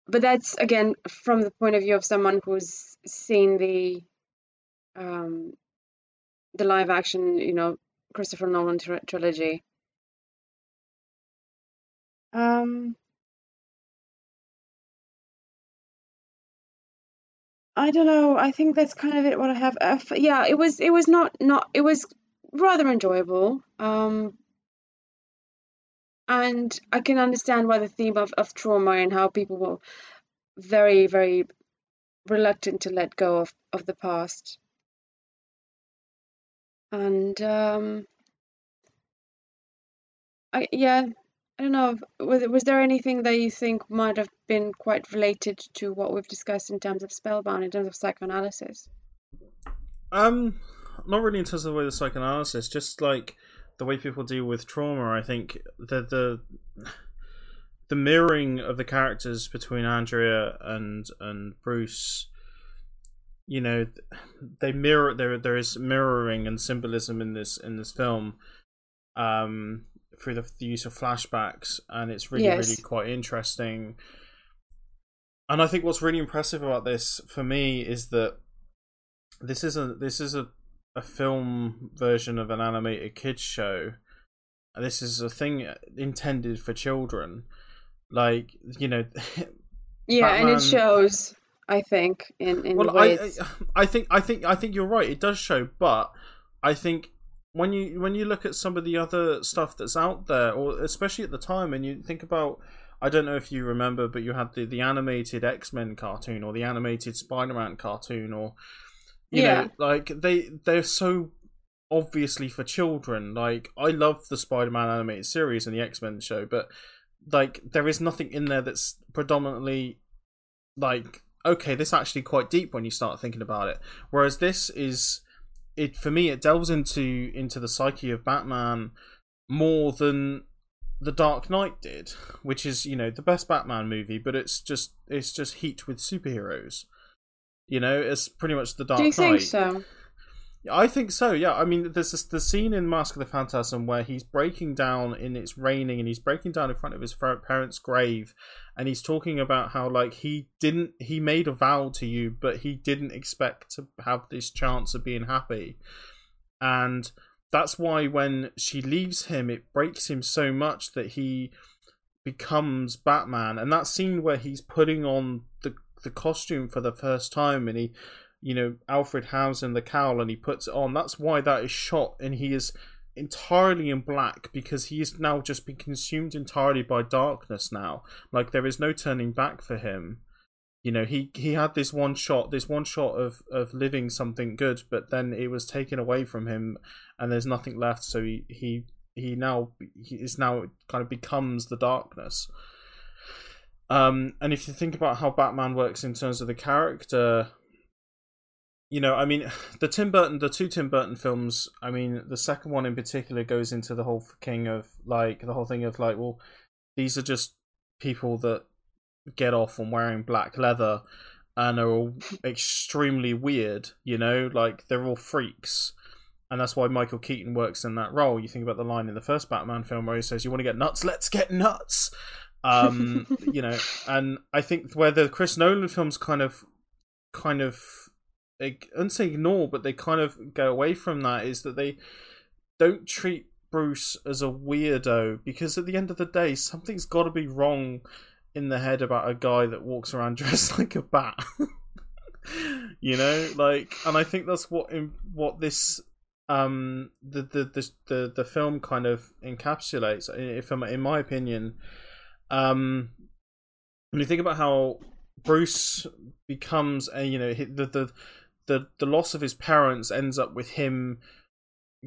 A: but that's again from the point of view of someone who's seen the um, the live action, you know, Christopher Nolan tr- trilogy. Um, I don't know. I think that's kind of it. What I have. Uh, yeah, it was. It was not. Not. It was rather enjoyable. Um, and I can understand why the theme of, of trauma and how people were very, very reluctant to let go of, of the past. And um, I yeah, I don't know. Was was there anything that you think might have been quite related to what we've discussed in terms of spellbound, in terms of psychoanalysis?
B: Um, not really in terms of the way the psychoanalysis, just like the way people deal with trauma. I think the the the mirroring of the characters between Andrea and and Bruce. You know, they mirror there. There is mirroring and symbolism in this in this film, um, through the, the use of flashbacks, and it's really yes. really quite interesting. And I think what's really impressive about this for me is that this is a this is a a film version of an animated kids show. This is a thing intended for children. Like you know.
A: yeah, Batman... and it shows. I think in in well,
B: ways. I, I think I think I think you're right. It does show, but I think when you when you look at some of the other stuff that's out there, or especially at the time, and you think about I don't know if you remember, but you had the, the animated X Men cartoon or the animated Spider Man cartoon or you yeah. know, like they they're so obviously for children. Like I love the Spider-Man animated series and the X-Men show, but like there is nothing in there that's predominantly like okay, this actually quite deep when you start thinking about it. Whereas this is it for me it delves into into the psyche of Batman more than the Dark Knight did, which is you know the best Batman movie, but it's just it's just heat with superheroes. You know, it's pretty much the Dark side.
A: Do you
B: Knight.
A: think so?
B: I think so. Yeah, I mean, there's this, the scene in Mask of the Phantasm where he's breaking down and it's raining, and he's breaking down in front of his parents' grave, and he's talking about how like he didn't he made a vow to you, but he didn't expect to have this chance of being happy, and that's why when she leaves him, it breaks him so much that he becomes Batman. And that scene where he's putting on the the costume for the first time, and he you know, Alfred hands him the cowl and he puts it on. That's why that is shot, and he is entirely in black because he is now just been consumed entirely by darkness now. Like there is no turning back for him. You know, he he had this one shot, this one shot of of living something good, but then it was taken away from him, and there's nothing left. So he he he now he is now kind of becomes the darkness. Um, and if you think about how Batman works in terms of the character, you know, I mean, the Tim Burton, the two Tim Burton films. I mean, the second one in particular goes into the whole king of like the whole thing of like, well, these are just people that get off on wearing black leather and are all extremely weird. You know, like they're all freaks, and that's why Michael Keaton works in that role. You think about the line in the first Batman film where he says, "You want to get nuts? Let's get nuts." Um, you know, and I think where the Chris Nolan films kind of, kind of I don't say ignore, but they kind of go away from that is that they don't treat Bruce as a weirdo because at the end of the day, something's got to be wrong in the head about a guy that walks around dressed like a bat. you know, like, and I think that's what in, what this um the, the the the the film kind of encapsulates. If I'm, in my opinion, um, when you think about how Bruce becomes a you know the the the the loss of his parents ends up with him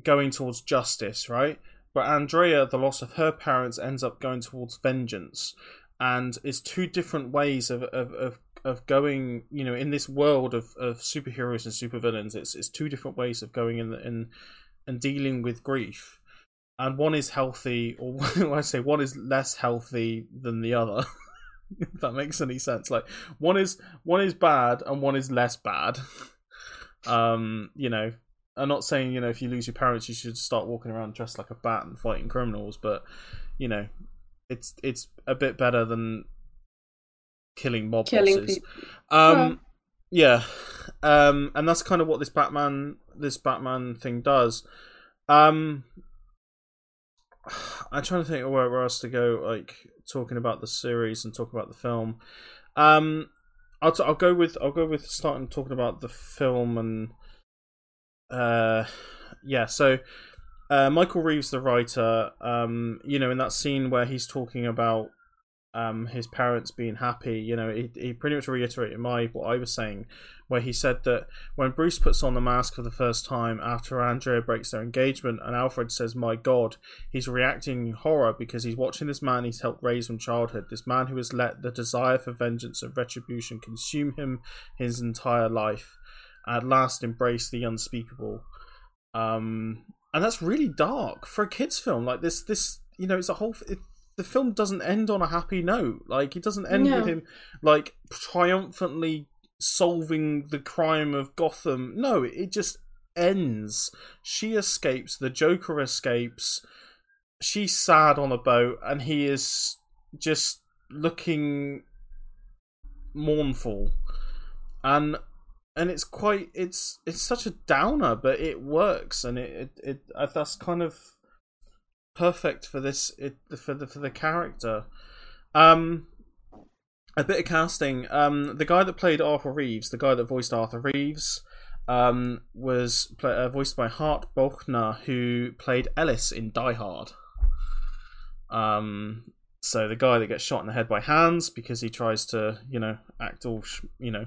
B: going towards justice, right? But Andrea, the loss of her parents, ends up going towards vengeance, and it's two different ways of of of, of going. You know, in this world of, of superheroes and supervillains, it's it's two different ways of going in the, in and dealing with grief, and one is healthy, or I say one is less healthy than the other. if that makes any sense, like one is one is bad and one is less bad. Um, you know, I'm not saying you know if you lose your parents you should start walking around dressed like a bat and fighting criminals, but you know, it's it's a bit better than killing mob
A: Killing
B: bosses.
A: people.
B: Um,
A: Well-
B: yeah, um, and that's kind of what this Batman this Batman thing does. Um, I'm trying to think of where, else to go, like talking about the series and talking about the film. Um, I'll t- I'll go with I'll go with starting talking about the film and uh yeah so uh Michael Reaves the writer um you know in that scene where he's talking about um his parents being happy you know he, he pretty much reiterated my what I was saying where he said that when Bruce puts on the mask for the first time after Andrea breaks their engagement and Alfred says my god he's reacting in horror because he's watching this man he's helped raise from childhood this man who has let the desire for vengeance and retribution consume him his entire life at last embrace the unspeakable. Um and that's really dark for a kids film. Like this this you know it's a whole it, the film doesn't end on a happy note. Like it doesn't end
A: No.
B: with him like triumphantly solving the crime of gotham. No it just ends. She escapes the joker escapes she's sad on a boat and he is just looking mournful. And and it's quite it's it's such a downer but it works and it it, it uh, that's kind of perfect for this for the for the character. Um a bit of casting. Um the guy that played arthur reeves the guy that voiced arthur reeves um was play, uh, voiced by hart Bochner, who played ellis in die hard. Um so the guy that gets shot in the head by Hans because he tries to you know act all sh- you know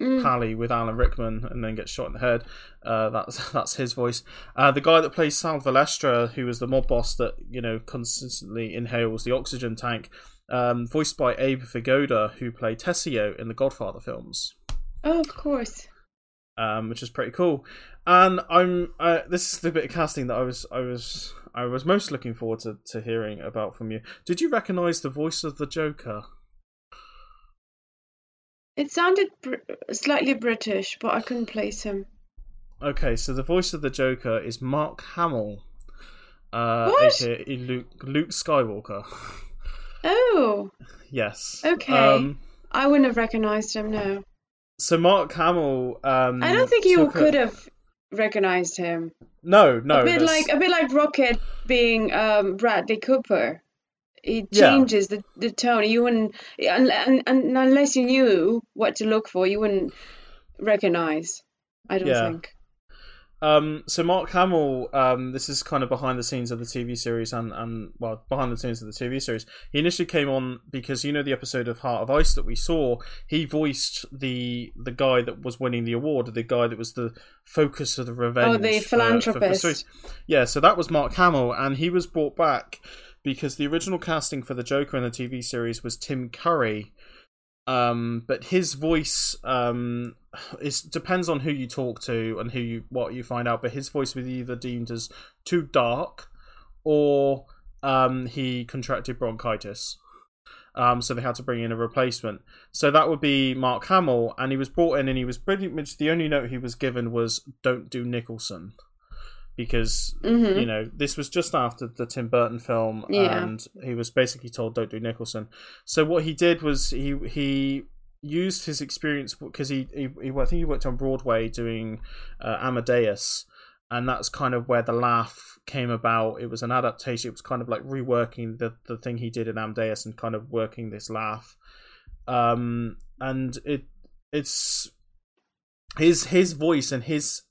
A: Mm.
B: pally with Alan Rickman and then gets shot in the head. Uh, that's that's his voice. Uh, the guy that plays Sal Valestra, who is the mob boss that you know consistently inhales the oxygen tank, um, voiced by Abe Vigoda, who played Tessio in the Godfather films.
A: Oh, of course.
B: um, which is pretty cool. And I'm uh, this is the bit of casting that I was I was I was most looking forward to, to hearing about from you. Did you recognise the voice of the Joker?
A: It sounded br- slightly British, but I couldn't place him.
B: Okay, so the voice of the Joker is Mark Hamill, uh,
A: What?
B: aka Luke Luke Skywalker.
A: Oh,
B: yes.
A: Okay.
B: Um,
A: I wouldn't have recognized him. No,
B: so Mark Hamill. Um,
A: I don't think you
B: took a-
A: could have recognized him.
B: No, no.
A: a bit like a bit like Rocket being um, Bradley Cooper. It
B: Yeah.
A: changes the, the tone. You wouldn't, and, and, and unless you knew what to look for, you wouldn't recognize. I don't
B: Yeah.
A: think.
B: Um, so Mark Hamill, um, this is kind of behind the scenes of the TV series and, and well, behind the scenes of the TV series. He initially came on because you know the episode of Heart of Ice that we saw. He voiced the the guy that was winning the award, the guy that was the focus of the revenge.
A: Oh, the
B: for- for the
A: philanthropist.
B: yeah, so that was Mark Hamill, and he was brought back because the original casting for the Joker in the TV series was Tim Curry. Um, but his voice um, is depends on who you talk to and who you what you find out. But his voice was either deemed as too dark, or um, he contracted bronchitis. Um, so they had to bring in a replacement. So that would be Mark Hamill, and he was brought in, and he was much the only note he was given was "Don't do Nicholson," because
A: hmm
B: you know this was just after the Tim Burton film,
A: Yeah.
B: and he was basically told don't do Nicholson. So what he did was he he used his experience because he, he he I think he worked on Broadway doing uh, Amadeus, and that's kind of where the laugh came about. It was an adaptation. It was kind of like reworking the the thing he did in Amadeus and kind of working this laugh. Um, and it it's his his voice and his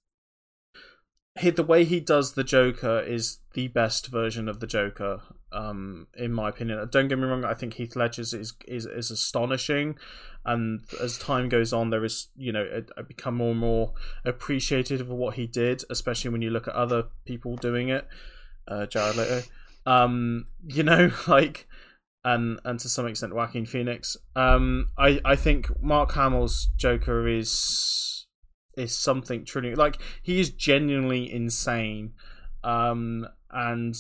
B: the way he does the Joker is the best version of the Joker, um, in my opinion. Don't get me wrong; I think Heath Ledger's is is, is astonishing, and as time goes on, there is you know I, I become more and more appreciative of what he did, especially when you look at other people doing it. Uh, Jared Leto, um, you know, like. And, and to some extent, Joaquin Phoenix. Um, I, I think Mark Hamill's Joker is is something truly like he is genuinely insane. Um and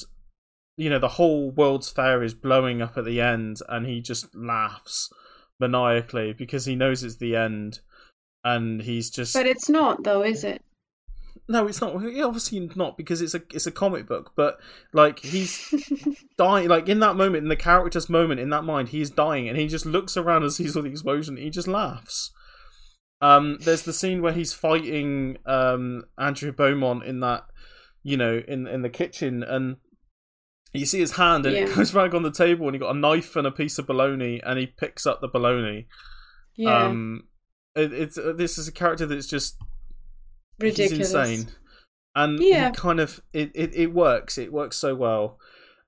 B: you know the whole world's fair is blowing up at the end and he just laughs maniacally because he knows it's the end and he's just
A: But it's not, though, is it?
B: no it's not. Obviously not because it's a it's a comic book but like he's dying like in that moment in the character's moment in that mind he's dying and he just looks around and sees all the explosion he just laughs um there's the scene where he's fighting um andrea beaumont in that you know in in the kitchen and you see his hand and it goes back on the table and he got a knife and a piece of bologna and he picks up the bologna
A: Yeah,
B: um it, it's uh, this is a character that's just
A: ridiculous.
B: He's insane. And
A: Yeah.
B: he kind of it, it, it works. It works so well.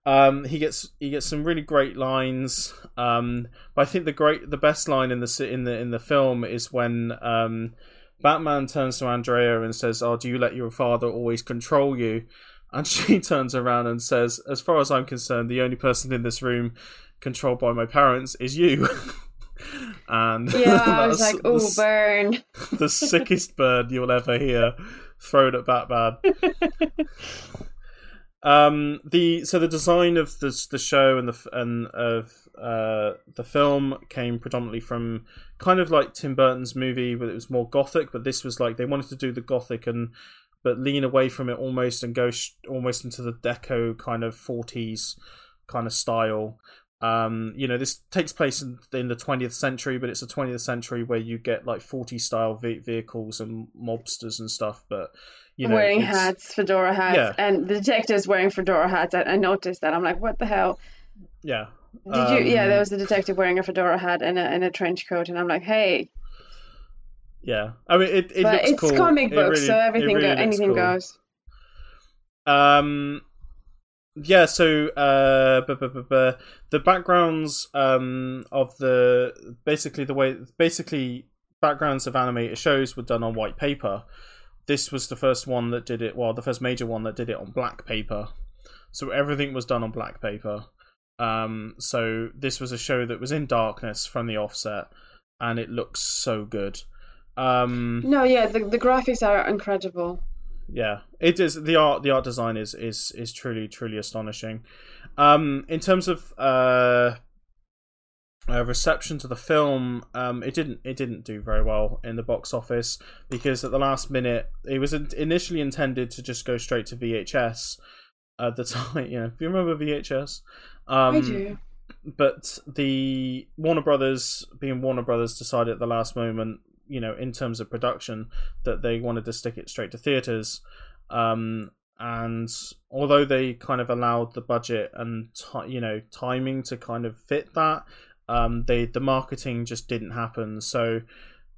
B: Um, he gets he gets some really great lines. Um, but I think the great the best line in the in the in the film is when um, Batman turns to Andrea and says, "Oh, do you let your father always control you?" And she turns around and says, "As far as I'm concerned, the only person in this room controlled by my parents is you." and
A: Yeah, I was like,
B: the
A: oh,
B: s-
A: burn.
B: the sickest bird you'll ever hear thrown at Batman. Um, the so the design of the the show and the and of uh the film came predominantly from kind of like Tim Burton's movie, but it was more gothic. But this was like they wanted to do the gothic and but lean away from it almost and go sh- almost into the deco kind of 40s kind of style um you know this takes place in, in the 20th century but it's a 20th century where you get like 40 style ve- vehicles and mobsters and stuff but you know
A: wearing hats, fedora hats,
B: Yeah.
A: and the detectives wearing fedora hats. I, I noticed that. I'm like, what the hell?
B: yeah
A: Did you? Yeah,
B: Um,
A: there was a detective wearing a fedora hat and a, and a trench coat, and I'm like, hey,
B: yeah i mean it, it
A: but
B: looks
A: it's
B: cool
A: comic
B: It
A: book,
B: really-
A: so everything
B: really
A: go, anything
B: cool.
A: goes.
B: Um, yeah. So, uh, the backgrounds um of the basically the way basically backgrounds of animated shows were done on white paper. This was the first one that did it. Well, the first major one that did it on black paper. So everything was done on black paper. Um, so this was a show that was in darkness from the offset, and it looks so good. Um,
A: no, yeah, the the graphics are incredible.
B: Yeah, it is the art. The art design is is is truly truly astonishing. Um, in terms of uh, uh, reception to the film, um, it didn't it didn't do very well in the box office because at the last minute it was initially intended to just go straight to VHS. At the time, you know, if you remember VHS, um,
A: I do.
B: But the Warner Brothers, being Warner Brothers, decided at the last moment, you know, in terms of production, that they wanted to stick it straight to theaters. Um, and although they kind of allowed the budget and t- you know timing to kind of fit that, um, they the marketing just didn't happen. So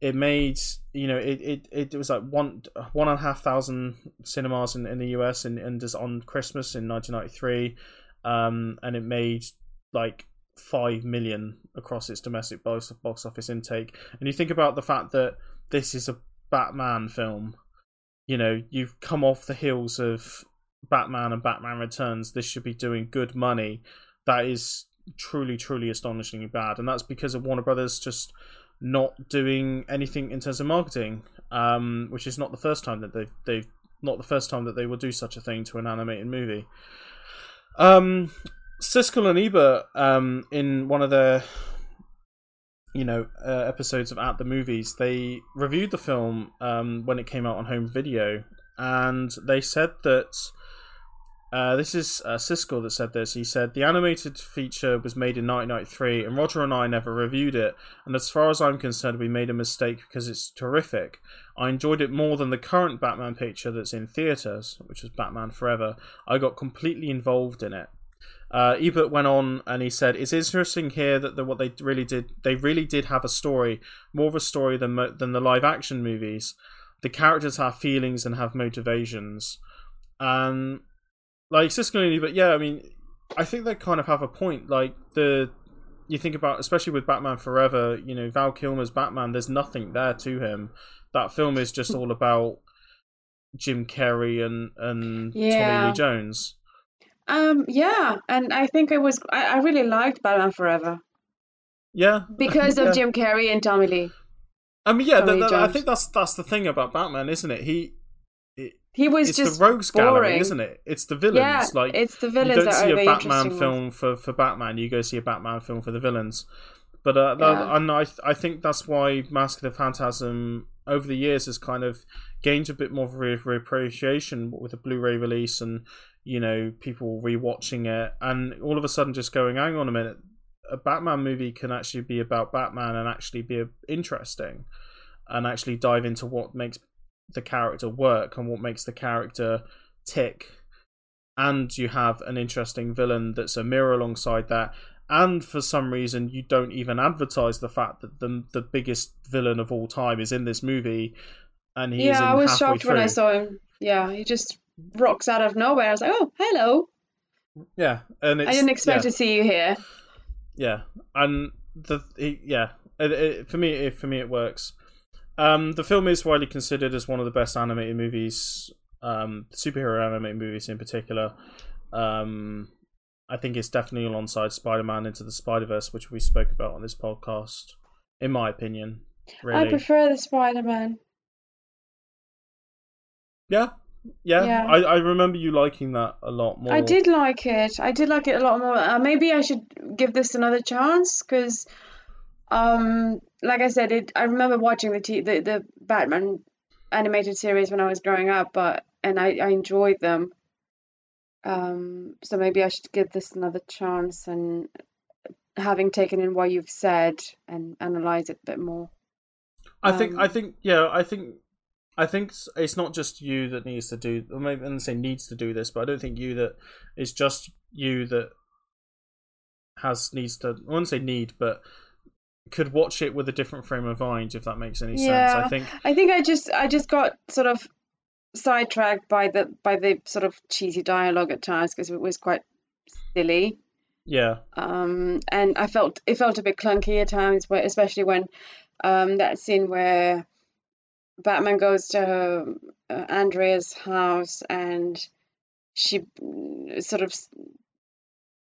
B: it made you know it, it, it was like one one and a half thousand cinemas in, in the US and, and just on Christmas in 1993, um, and it made like five million across its domestic box box office intake. And you think about the fact that this is a Batman film, you know, you've come off the heels of Batman and Batman Returns. This should be doing good money. That is truly, truly astonishingly bad, and that's because of Warner Brothers just not doing anything in terms of marketing. Um, which is not the first time that they've they've not the first time that they will do such a thing to an animated movie. Um, Siskel and Ebert, um, in one of their you know uh, episodes of At the Movies, they reviewed the film um, when it came out on home video, and they said that uh, this is uh, Siskel that said this. He said the animated feature was made in 1993, and Roger and I never reviewed it. And as far as I'm concerned, we made a mistake because it's terrific. I enjoyed it more than the current Batman picture that's in theaters, which was Batman Forever. I got completely involved in it. Uh, Ebert went on and he said, "It's interesting here that the, what they really did. They really did have a story, more of a story than than the live action movies. The characters have feelings and have motivations." and like Siskel but yeah, I mean, I think they kind of have a point. Like the you think about, especially with Batman Forever, you know, Val Kilmer's Batman. There's nothing there to him. That film is just all about Jim Carrey and and yeah. Tommy Lee Jones.
A: Um, yeah, and I think it was I, I really liked Batman Forever.
B: Yeah,
A: because of yeah. Jim Carrey and Tommy Lee.
B: I mean, yeah, the, the, I think that's that's the thing about Batman, isn't it? He
A: he was
B: it's
A: just
B: the rogues
A: boring.
B: gallery, isn't it? It's the villains.
A: Yeah,
B: like
A: it's the villains.
B: You don't see
A: a
B: Batman film for, for Batman. You go see a Batman film for the villains. But uh, yeah. that, and I I think that's why Mask of the Phantasm over the years has kind of gained a bit more of a appreciation with a Blu-ray release and you know people rewatching it. And all of a sudden just going, hang on a minute, a Batman movie can actually be about Batman and actually be uh, interesting and actually dive into what makes the character work and what makes the character tick. And you have an interesting villain that's a mirror alongside that. And for some reason you don't even advertise the fact that the the biggest villain of all time is in this movie and he
A: yeah
B: i
A: was shocked
B: through.
A: when i saw him yeah he just rocks out of nowhere i was like oh hello
B: yeah and i
A: didn't expect
B: yeah.
A: to see you here
B: yeah and the yeah it, it, for me it, for me it works um, the film is widely considered as one of the best animated movies, um, superhero animated movies in particular. Um, I think it's definitely alongside Spider Man Into the Spider Verse, which we spoke about on this podcast, in my opinion. Really.
A: I prefer the Spider Man.
B: Yeah, yeah, yeah. I, I remember you liking that a lot more.
A: I did like it. I did like it a lot more. Uh, maybe I should give this another chance because um, like I said, it. I remember watching the t- the the Batman animated series when I was growing up, but and I I enjoyed them. Um, so maybe I should give this another chance and having taken in what you've said and analyze it a bit more.
B: I think I um, think yeah I think I think it's not just you that needs to do. Or maybe I'm say needs to do this, but I don't think you that it's just you that has needs to. I wouldn't say need, but could watch it with a different frame of mind if that makes any
A: yeah,
B: sense. I think
A: I think I just I just got sort of sidetracked by the by the sort of cheesy dialogue at times because it was quite silly.
B: Yeah.
A: Um, and I felt it felt a bit clunky at times, especially when um that scene where Batman goes to uh, Andrea's house and she mm, sort of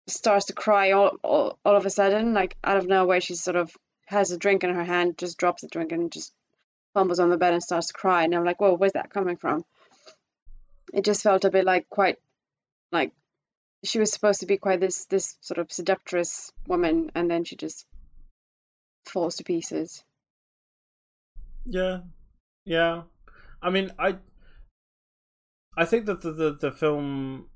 A: starts to cry all, all, all of a sudden, like out of nowhere. She sort of has a drink in her hand, just drops the drink and just fumbles on the bed and starts to cry, and I'm like, whoa, where's that coming from? It just felt a bit like quite like she was supposed to be quite this this sort of seductress woman, and then she just falls to pieces.
B: Yeah, yeah. I mean, I I think that the the, the film.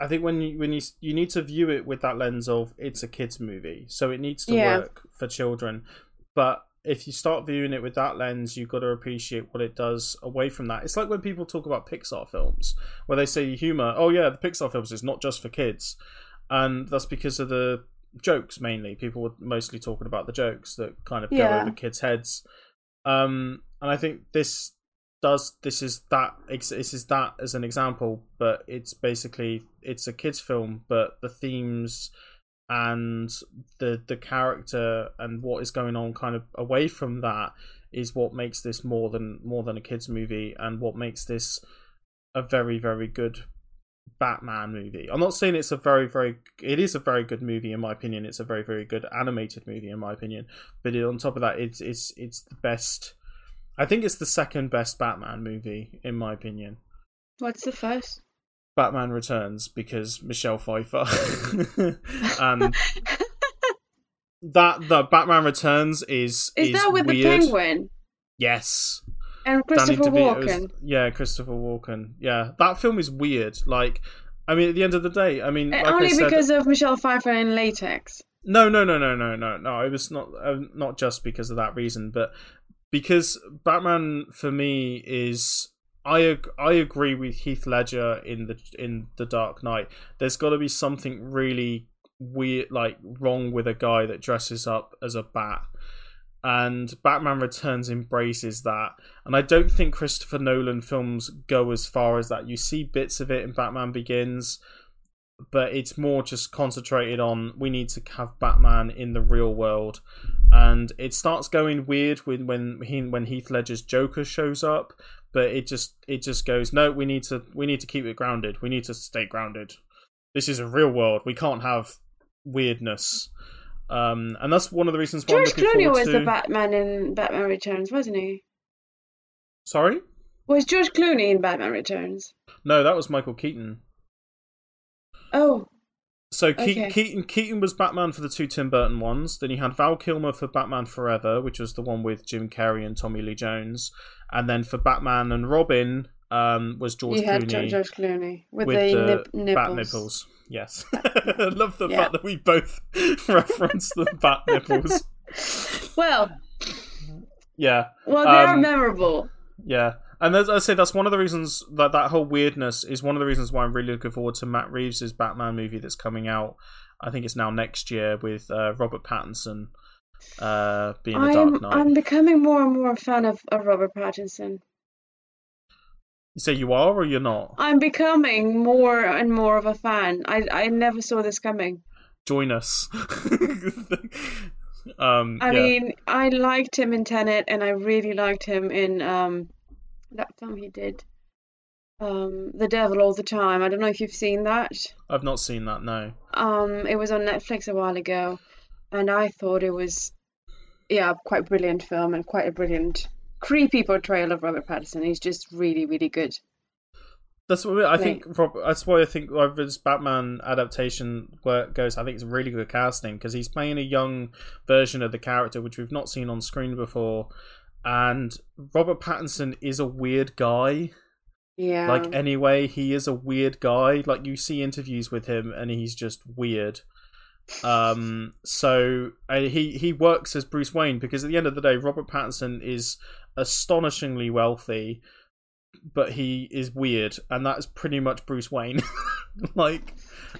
B: I think when you when you you need to view it with that lens of it's a kids movie, so it needs to
A: Yeah.
B: work for children. But if you start viewing it with that lens, you've got to appreciate what it does away from that. It's like when people talk about Pixar films, where they say humor. Oh yeah, the Pixar films is not just for kids, and that's because of the jokes mainly. People were mostly talking about the jokes that kind of go over kids' heads. Um, and I think this does this is that this is that as an example, but it's basically it's a kids film, but the themes and the the character and what is going on kind of away from that is what makes this more than more than a kids movie and what makes this a very very good Batman movie. I'm not saying it's a very very it is a very good movie in my opinion. It's a very very good animated movie in my opinion. But on top of that it's it's it's the best I think it's the second best Batman movie in my opinion.
A: What's the first?
B: Batman Returns because Michelle Pfeiffer and that the Batman Returns is
A: Is,
B: is
A: that with
B: weird.
A: the penguin
B: Yes.
A: and Christopher Walken?
B: Yeah, Christopher Walken. Yeah, that film is weird. Like, I mean, at the end of the day, I mean,
A: Uh,
B: like I
A: Only
B: said,
A: because of Michelle Pfeiffer in latex.
B: no, no, no, no, no, no, no. It was not uh, not just because of that reason, but because Batman for me is. I I agree with Heath Ledger in the in the Dark Knight. There's got to be something really weird, like wrong with a guy that dresses up as a bat, and Batman Returns embraces that. And I don't think Christopher Nolan films go as far as that. You see bits of it in Batman Begins, but it's more just concentrated on we need to have Batman in the real world, and it starts going weird when when he when Heath Ledger's Joker shows up, but it just it just goes no we need to we need to keep it grounded we need to stay grounded. This is a real world. We can't have weirdness. Um, and that's one of the reasons why
A: George
B: I'm looking
A: Clooney was
B: to.
A: the Batman in Batman Returns, wasn't he?
B: Sorry,
A: Was George Clooney in Batman Returns?
B: no, that was Michael Keaton.
A: Oh,
B: So Keaton,
A: Okay.
B: Keaton Keaton was Batman for the two Tim Burton ones. Then you had Val Kilmer for Batman Forever, which was the one with Jim Carrey and Tommy Lee Jones. And then for Batman and Robin um, was George
A: you had
B: Clooney
A: Jo- George Clooney with,
B: with
A: the,
B: the
A: nip- nipples.
B: bat nipples. Yes, I love the
A: Yeah.
B: fact that we both reference the bat nipples.
A: Well,
B: Yeah,
A: well, they are
B: Um,
A: memorable.
B: yeah. And as I say, that's one of the reasons that that whole weirdness is one of the reasons why I'm really looking forward to Matt Reeves' Batman movie that's coming out. I think it's now next year with uh, Robert Pattinson uh, being the
A: I'm
B: Dark Knight.
A: I'm becoming more and more a fan of, of Robert Pattinson.
B: You say you are or you're not?
A: I'm becoming more and more of a fan. I I never saw this coming.
B: Join us. um,
A: I
B: yeah.
A: mean, I liked him in Tenet, and I really liked him in um that film he did, um, The Devil All the Time. I don't know if you've seen that.
B: I've not seen that. No.
A: Um, it was on Netflix a while ago, and I thought it was, yeah, quite brilliant film and quite a brilliant, creepy portrayal of Robert Pattinson. He's just really, really good.
B: That's what I think. Rob, that's why I think like, this Batman adaptation it goes. I think it's really good casting because he's playing a young version of the character which we've not seen on screen before, and Robert Pattinson is a weird guy.
A: Yeah.
B: Like anyway, he is a weird guy. Like you see interviews with him, and he's just weird. Um, so he he works as Bruce Wayne because at the end of the day, Robert Pattinson is astonishingly wealthy, but he is weird, and that's pretty much Bruce Wayne. like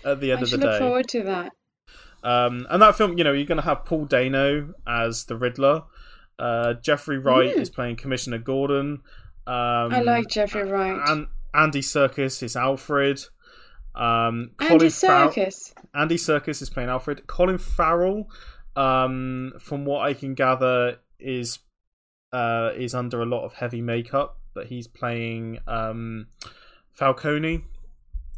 B: at the end
A: I
B: of the
A: should look
B: day,
A: forward to that.
B: um, and that film, you know, you're going to have Paul Dano as the Riddler. Uh, Jeffrey Wright
A: Mm.
B: is playing Commissioner Gordon. Um,
A: I like Jeffrey Wright.
B: and Andy Serkis is Alfred. Um,
A: Andy
B: Circus.
A: Serkis.
B: Andy Serkis is playing Alfred. Colin Farrell, um, from what I can gather, is uh, is under a lot of heavy makeup, but he's playing um, Falcone,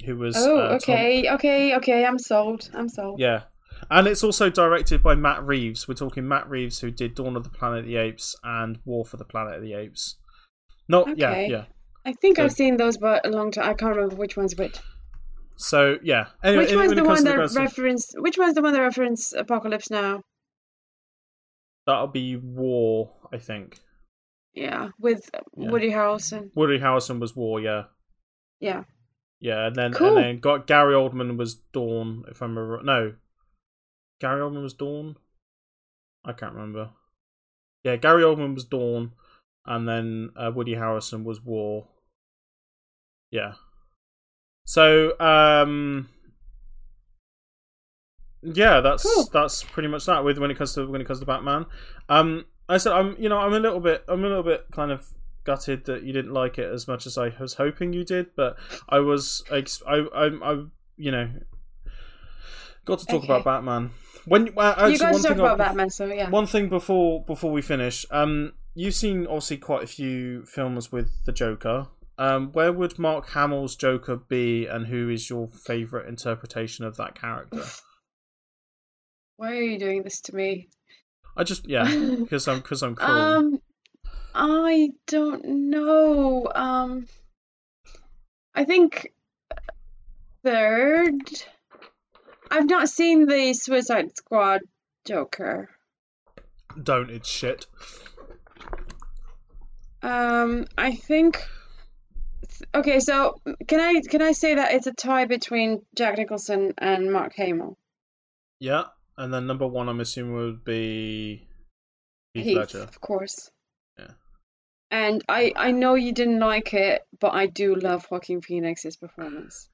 B: who was
A: Oh,
B: uh, Tom-
A: okay, okay, okay. I'm sold. I'm sold.
B: yeah. And it's also directed by Matt Reeves. We're talking Matt Reeves, who did Dawn of the Planet of the Apes and War for the Planet of the Apes. No, yeah,
A: Okay.
B: yeah.
A: I think
B: So-
A: I've seen those, but a long time. I can't remember which one's which.
B: So yeah. Anyway,
A: which one's the one that reference? Which one's the one that reference Apocalypse Now?
B: that'll be War, I think.
A: Yeah, with
B: Yeah.
A: Woody Harrelson.
B: Woody Harrelson was War, yeah.
A: Yeah.
B: Yeah, and then
A: Cool.
B: and then got Gary Oldman was Dawn, if I remember. No, Gary Oldman was Dawn. I can't remember. Yeah, Gary Oldman was Dawn, and then uh, Woody Harrison was War. Yeah. So, um, yeah, that's
A: Cool.
B: that's pretty much that with when it comes to when it comes to Batman. Um, I said I'm you know I'm a little bit I'm a little bit kind of gutted that you didn't like it as much as I was hoping you did, but I was ex- I I, I you know got to talk
A: Okay.
B: about Batman. When uh, actually,
A: you guys
B: one
A: talk
B: thing
A: about
B: I-
A: Batman, so yeah.
B: One thing before before we finish, um, you've seen obviously quite a few films with the Joker. Um, where would Mark Hamill's Joker be, and who is your favorite interpretation of that character?
A: Why are you doing this to me?
B: I just yeah, because I'm because I'm cool.
A: Um, I don't know. Um, I think third. I've not seen the Suicide Squad Joker.
B: Don't it's shit.
A: Um, I think. Okay, so can I can I say that it's a tie between Jack Nicholson and Mark Hamill?
B: Yeah, and then number one, I'm assuming would be Heath,
A: Heath,
B: Ledger.
A: of course.
B: Yeah.
A: And I I know you didn't like it, but I do love Joaquin Phoenix's performance.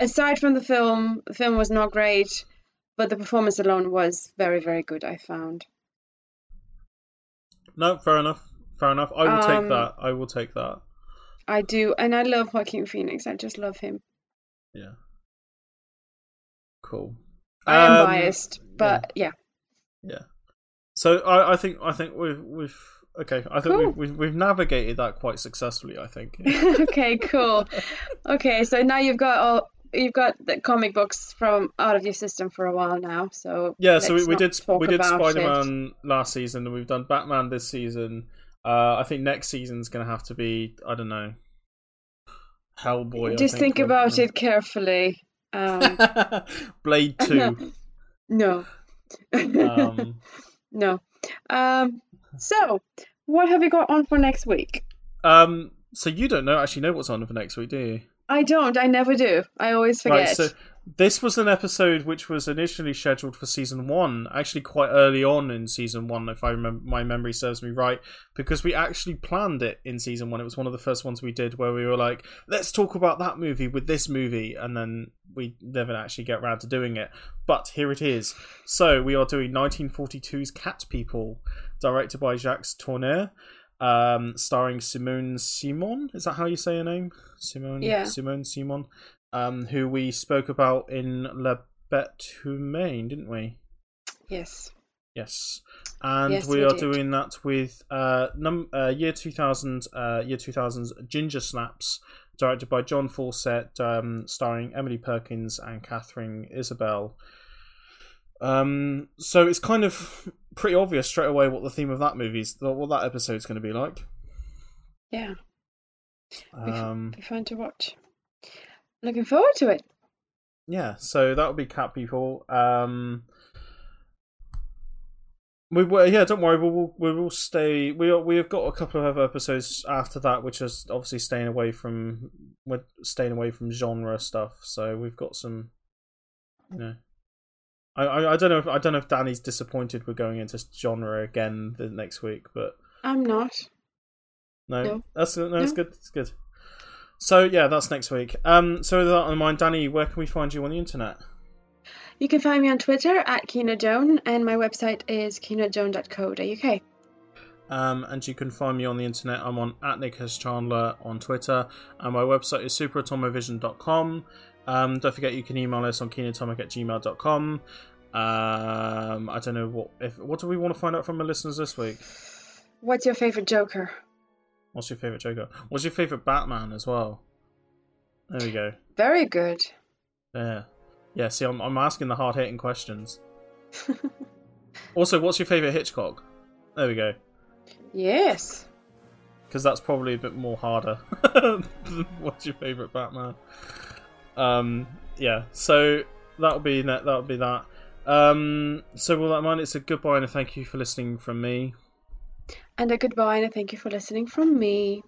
A: Aside from the film, the film was not great, but the performance alone was very very good. I found.
B: No, fair enough. Fair enough. I will
A: Um,
B: take that. I will take that.
A: I do, and I love Joaquin Phoenix. I just love him.
B: Yeah. Cool.
A: I am
B: Um,
A: biased, but yeah.
B: Yeah. So I, I think I think we've we've okay. I think
A: Cool.
B: we've, we've we've navigated that quite successfully. I think.
A: okay, cool. Okay, so now you've got all you've got the comic books from out of your system for a while now. So
B: Yeah. So we, we did we did Spider Man last season, and we've done Batman this season. Uh, I think next season's gonna have to be I don't know. Hellboy. I
A: Just think
B: with-
A: about it carefully. Um,
B: Blade Two.
A: no,
B: um,
A: no. Um, so what have you got on for next week?
B: um. So you don't know actually know what's on for next week, do you?
A: I don't. I never do. I always forget.
B: Right, so this was an episode which was initially scheduled for season one, actually quite early on in season one, if I remember my memory serves me right, because we actually planned it in season one. It was one of the first ones we did where we were like, let's talk about that movie with this movie, and then we never actually get around to doing it. But here it is. So we are doing 1942's Cat People, directed by Jacques Tourneur. Um, starring Simone Simon. Is that how you say her name? Simone.
A: Yeah.
B: Simone Simon um, who we spoke about in La Bête Humaine, didn't we?
A: yes.
B: Yes, and
A: Yes,
B: we,
A: we
B: are
A: did.
B: doing that with uh, num- uh, year two thousand, uh, year two thousand's Ginger Snaps, directed by John Fawcett, um, starring Emily Perkins and Katharine Isabelle. Um, so it's kind of pretty obvious straight away what the theme of that movie's, what that episode's going to be like.
A: Yeah.
B: Um,
A: be fun to watch. Looking forward to it.
B: yeah so that would be cat people um we were, yeah don't worry we will we will stay we are, we have got a couple of other episodes after that which is obviously staying away from we're staying away from genre stuff so we've got some you know I, I, I don't know if I don't know if Danny's disappointed we're going into genre again the next week, but
A: I'm not.
B: no,
A: No.
B: that's no, it's good, it's good. So yeah, that's next week. Um, so with that in mind, Danny, where can we find you on the internet?
A: You can find me on Twitter at Kina Joan, and my website is kinajoan.co.uk.
B: Um, and you can find me on the internet. I'm on at Nicholas Chandler on Twitter, and my website is superatomovision.com. Um, don't forget you can email us on keenatomic at gmail.com. Um, I don't know what if what do we want to find out from our listeners this week?
A: What's your favorite Joker?
B: What's your favorite Joker? What's your favorite Batman as well? There we go.
A: Very good.
B: Yeah. Yeah, see, I'm, I'm asking the hard hitting questions. also, what's your favourite Hitchcock? There we go.
A: yes.
B: Because that's probably a bit more harder. what's your favourite Batman? Um, yeah, so that'll be that. That'll be that. Um, so, with that in mind, it's a goodbye and a thank you for listening from me.
A: And a goodbye and a thank you for listening from me.